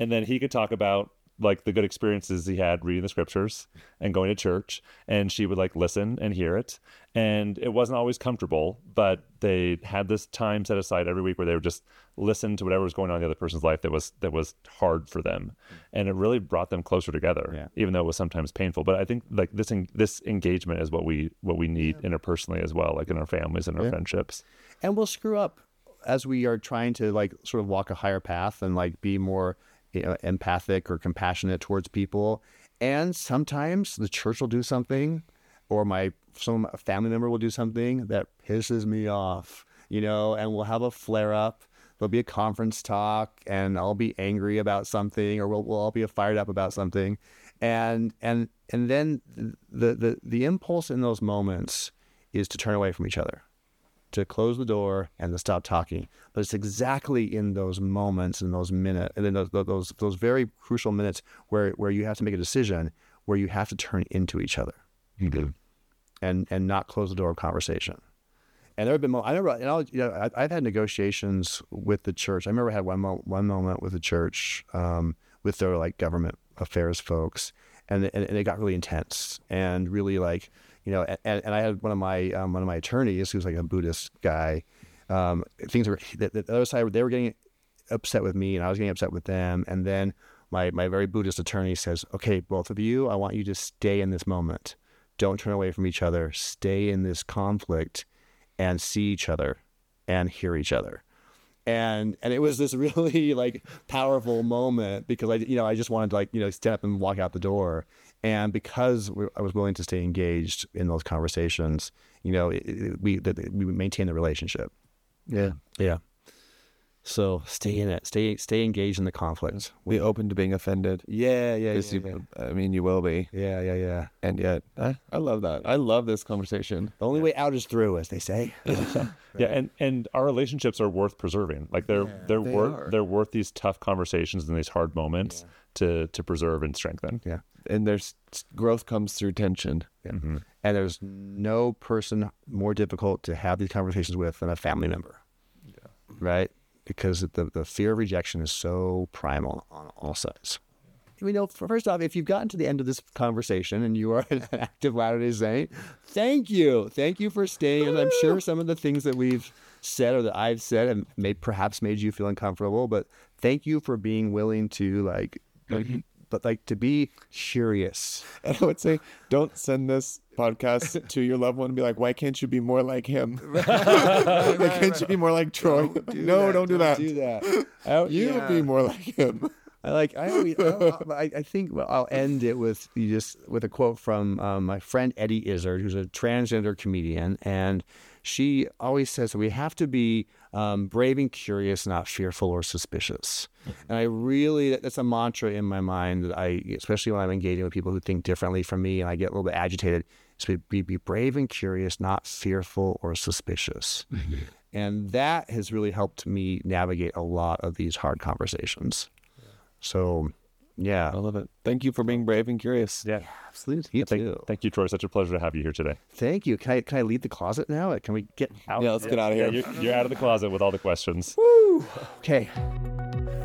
And then he could talk about like the good experiences he had reading the scriptures and going to church and she would like listen and hear it and it wasn't always comfortable but they had this time set aside every week where they would just listen to whatever was going on in the other person's life that was that was hard for them and it really brought them closer together yeah. even though it was sometimes painful but i think like this this engagement is what we what we need yeah. interpersonally as well like in our families and our yeah. friendships and we'll screw up as we are trying to like sort of walk a higher path and like be more empathic or compassionate towards people. And sometimes the church will do something, or my some family member will do something that pisses me off, you know, and we'll have a flare up. There'll be a conference talk, and I'll be angry about something, or we'll, we'll all be fired up about something, and and and then the the the impulse in those moments is to turn away from each other, to close the door and to stop talking. But it's exactly in those moments, in those minutes, and in those those those very crucial minutes where where you have to make a decision, where you have to turn into each other, and and not close the door of conversation. And there have been, moments, I remember, and I'll, you know, I, I've had negotiations with the church. I remember I had one mo- one moment with the church, um, with their like government affairs folks, and, and and it got really intense and really like, you know, and, and I had one of my um, one of my attorneys who's like a Buddhist guy. Um, things were the, the other side they were getting upset with me, and I was getting upset with them, and then my my very Buddhist attorney says, "Okay, both of you, I want you to stay in this moment. Don't turn away from each other. Stay in this conflict." and see each other and hear each other and and it was this really like powerful moment because I you know I just wanted to like you know stand up and walk out the door and because we, I was willing to stay engaged in those conversations you know it, it, we that we maintain the relationship Yeah. yeah so stay in it stay stay engaged in the conflict Be open to being offended. yeah yeah yeah, you, yeah I mean, you will be. yeah yeah yeah And yet, I, I love that. I love this conversation. the only way out is through as they say Yeah, and and our relationships are worth preserving. Like they're they're They worth are. they're worth these tough conversations and these hard moments to to preserve and strengthen. yeah And there's growth comes through tension. Yeah. Mm-hmm. And there's no person more difficult to have these conversations with than a family member. Right? Because the, the fear of rejection is so primal on all sides. You know, first off, if you've gotten to the end of this conversation and you are an active Latter day Saint, thank you. Thank you for staying. And I'm sure some of the things that we've said or that I've said and may perhaps made you feel uncomfortable, but thank you for being willing to like, like but like to be curious And I would say, don't send this podcast to your loved one and be like, why can't you be more like him? why can't you be more like Troy? no, don't do that. Do that. I, You yeah. be more like him. I like. I always. I, I, I think well, I'll end it with you just with a quote from um, my friend Eddie Izzard, who's a transgender comedian, and she always says we have to be um, brave and curious, not fearful or suspicious. And I really, that's a mantra in my mind that I, especially when I'm engaging with people who think differently from me, and I get a little bit agitated. Is to be, be brave and curious, not fearful or suspicious. And that has really helped me navigate a lot of these hard conversations. So, yeah, I love it. Thank you for being brave and curious. Yeah. absolutely. You Thank, too. thank you, Troy. Such a pleasure to have you here today. Thank you. Can I can I leave the closet now? Can we get out? Yeah, let's get out of Yeah, here. you're, you're out of the closet with all the questions. Okay.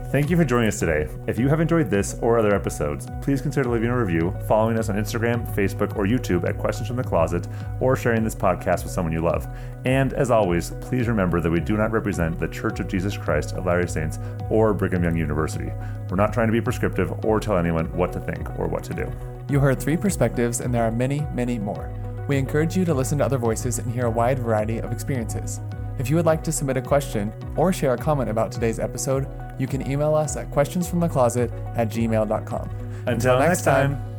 Thank you for joining us today. If you have enjoyed this or other episodes, please consider leaving a review, following us on Instagram, Facebook, or YouTube at Questions from the Closet, or sharing this podcast with someone you love. And as always, please remember that we do not represent the Church of Jesus Christ of Latter-day Saints or Brigham Young University. We're not trying to be prescriptive or tell anyone what to think or what to do. You heard three perspectives, and there are many, many more. We encourage you to listen to other voices and hear a wide variety of experiences. If you would like to submit a question or share a comment about today's episode, you can email us at questionsfromthecloset at gmail.com. Until next time.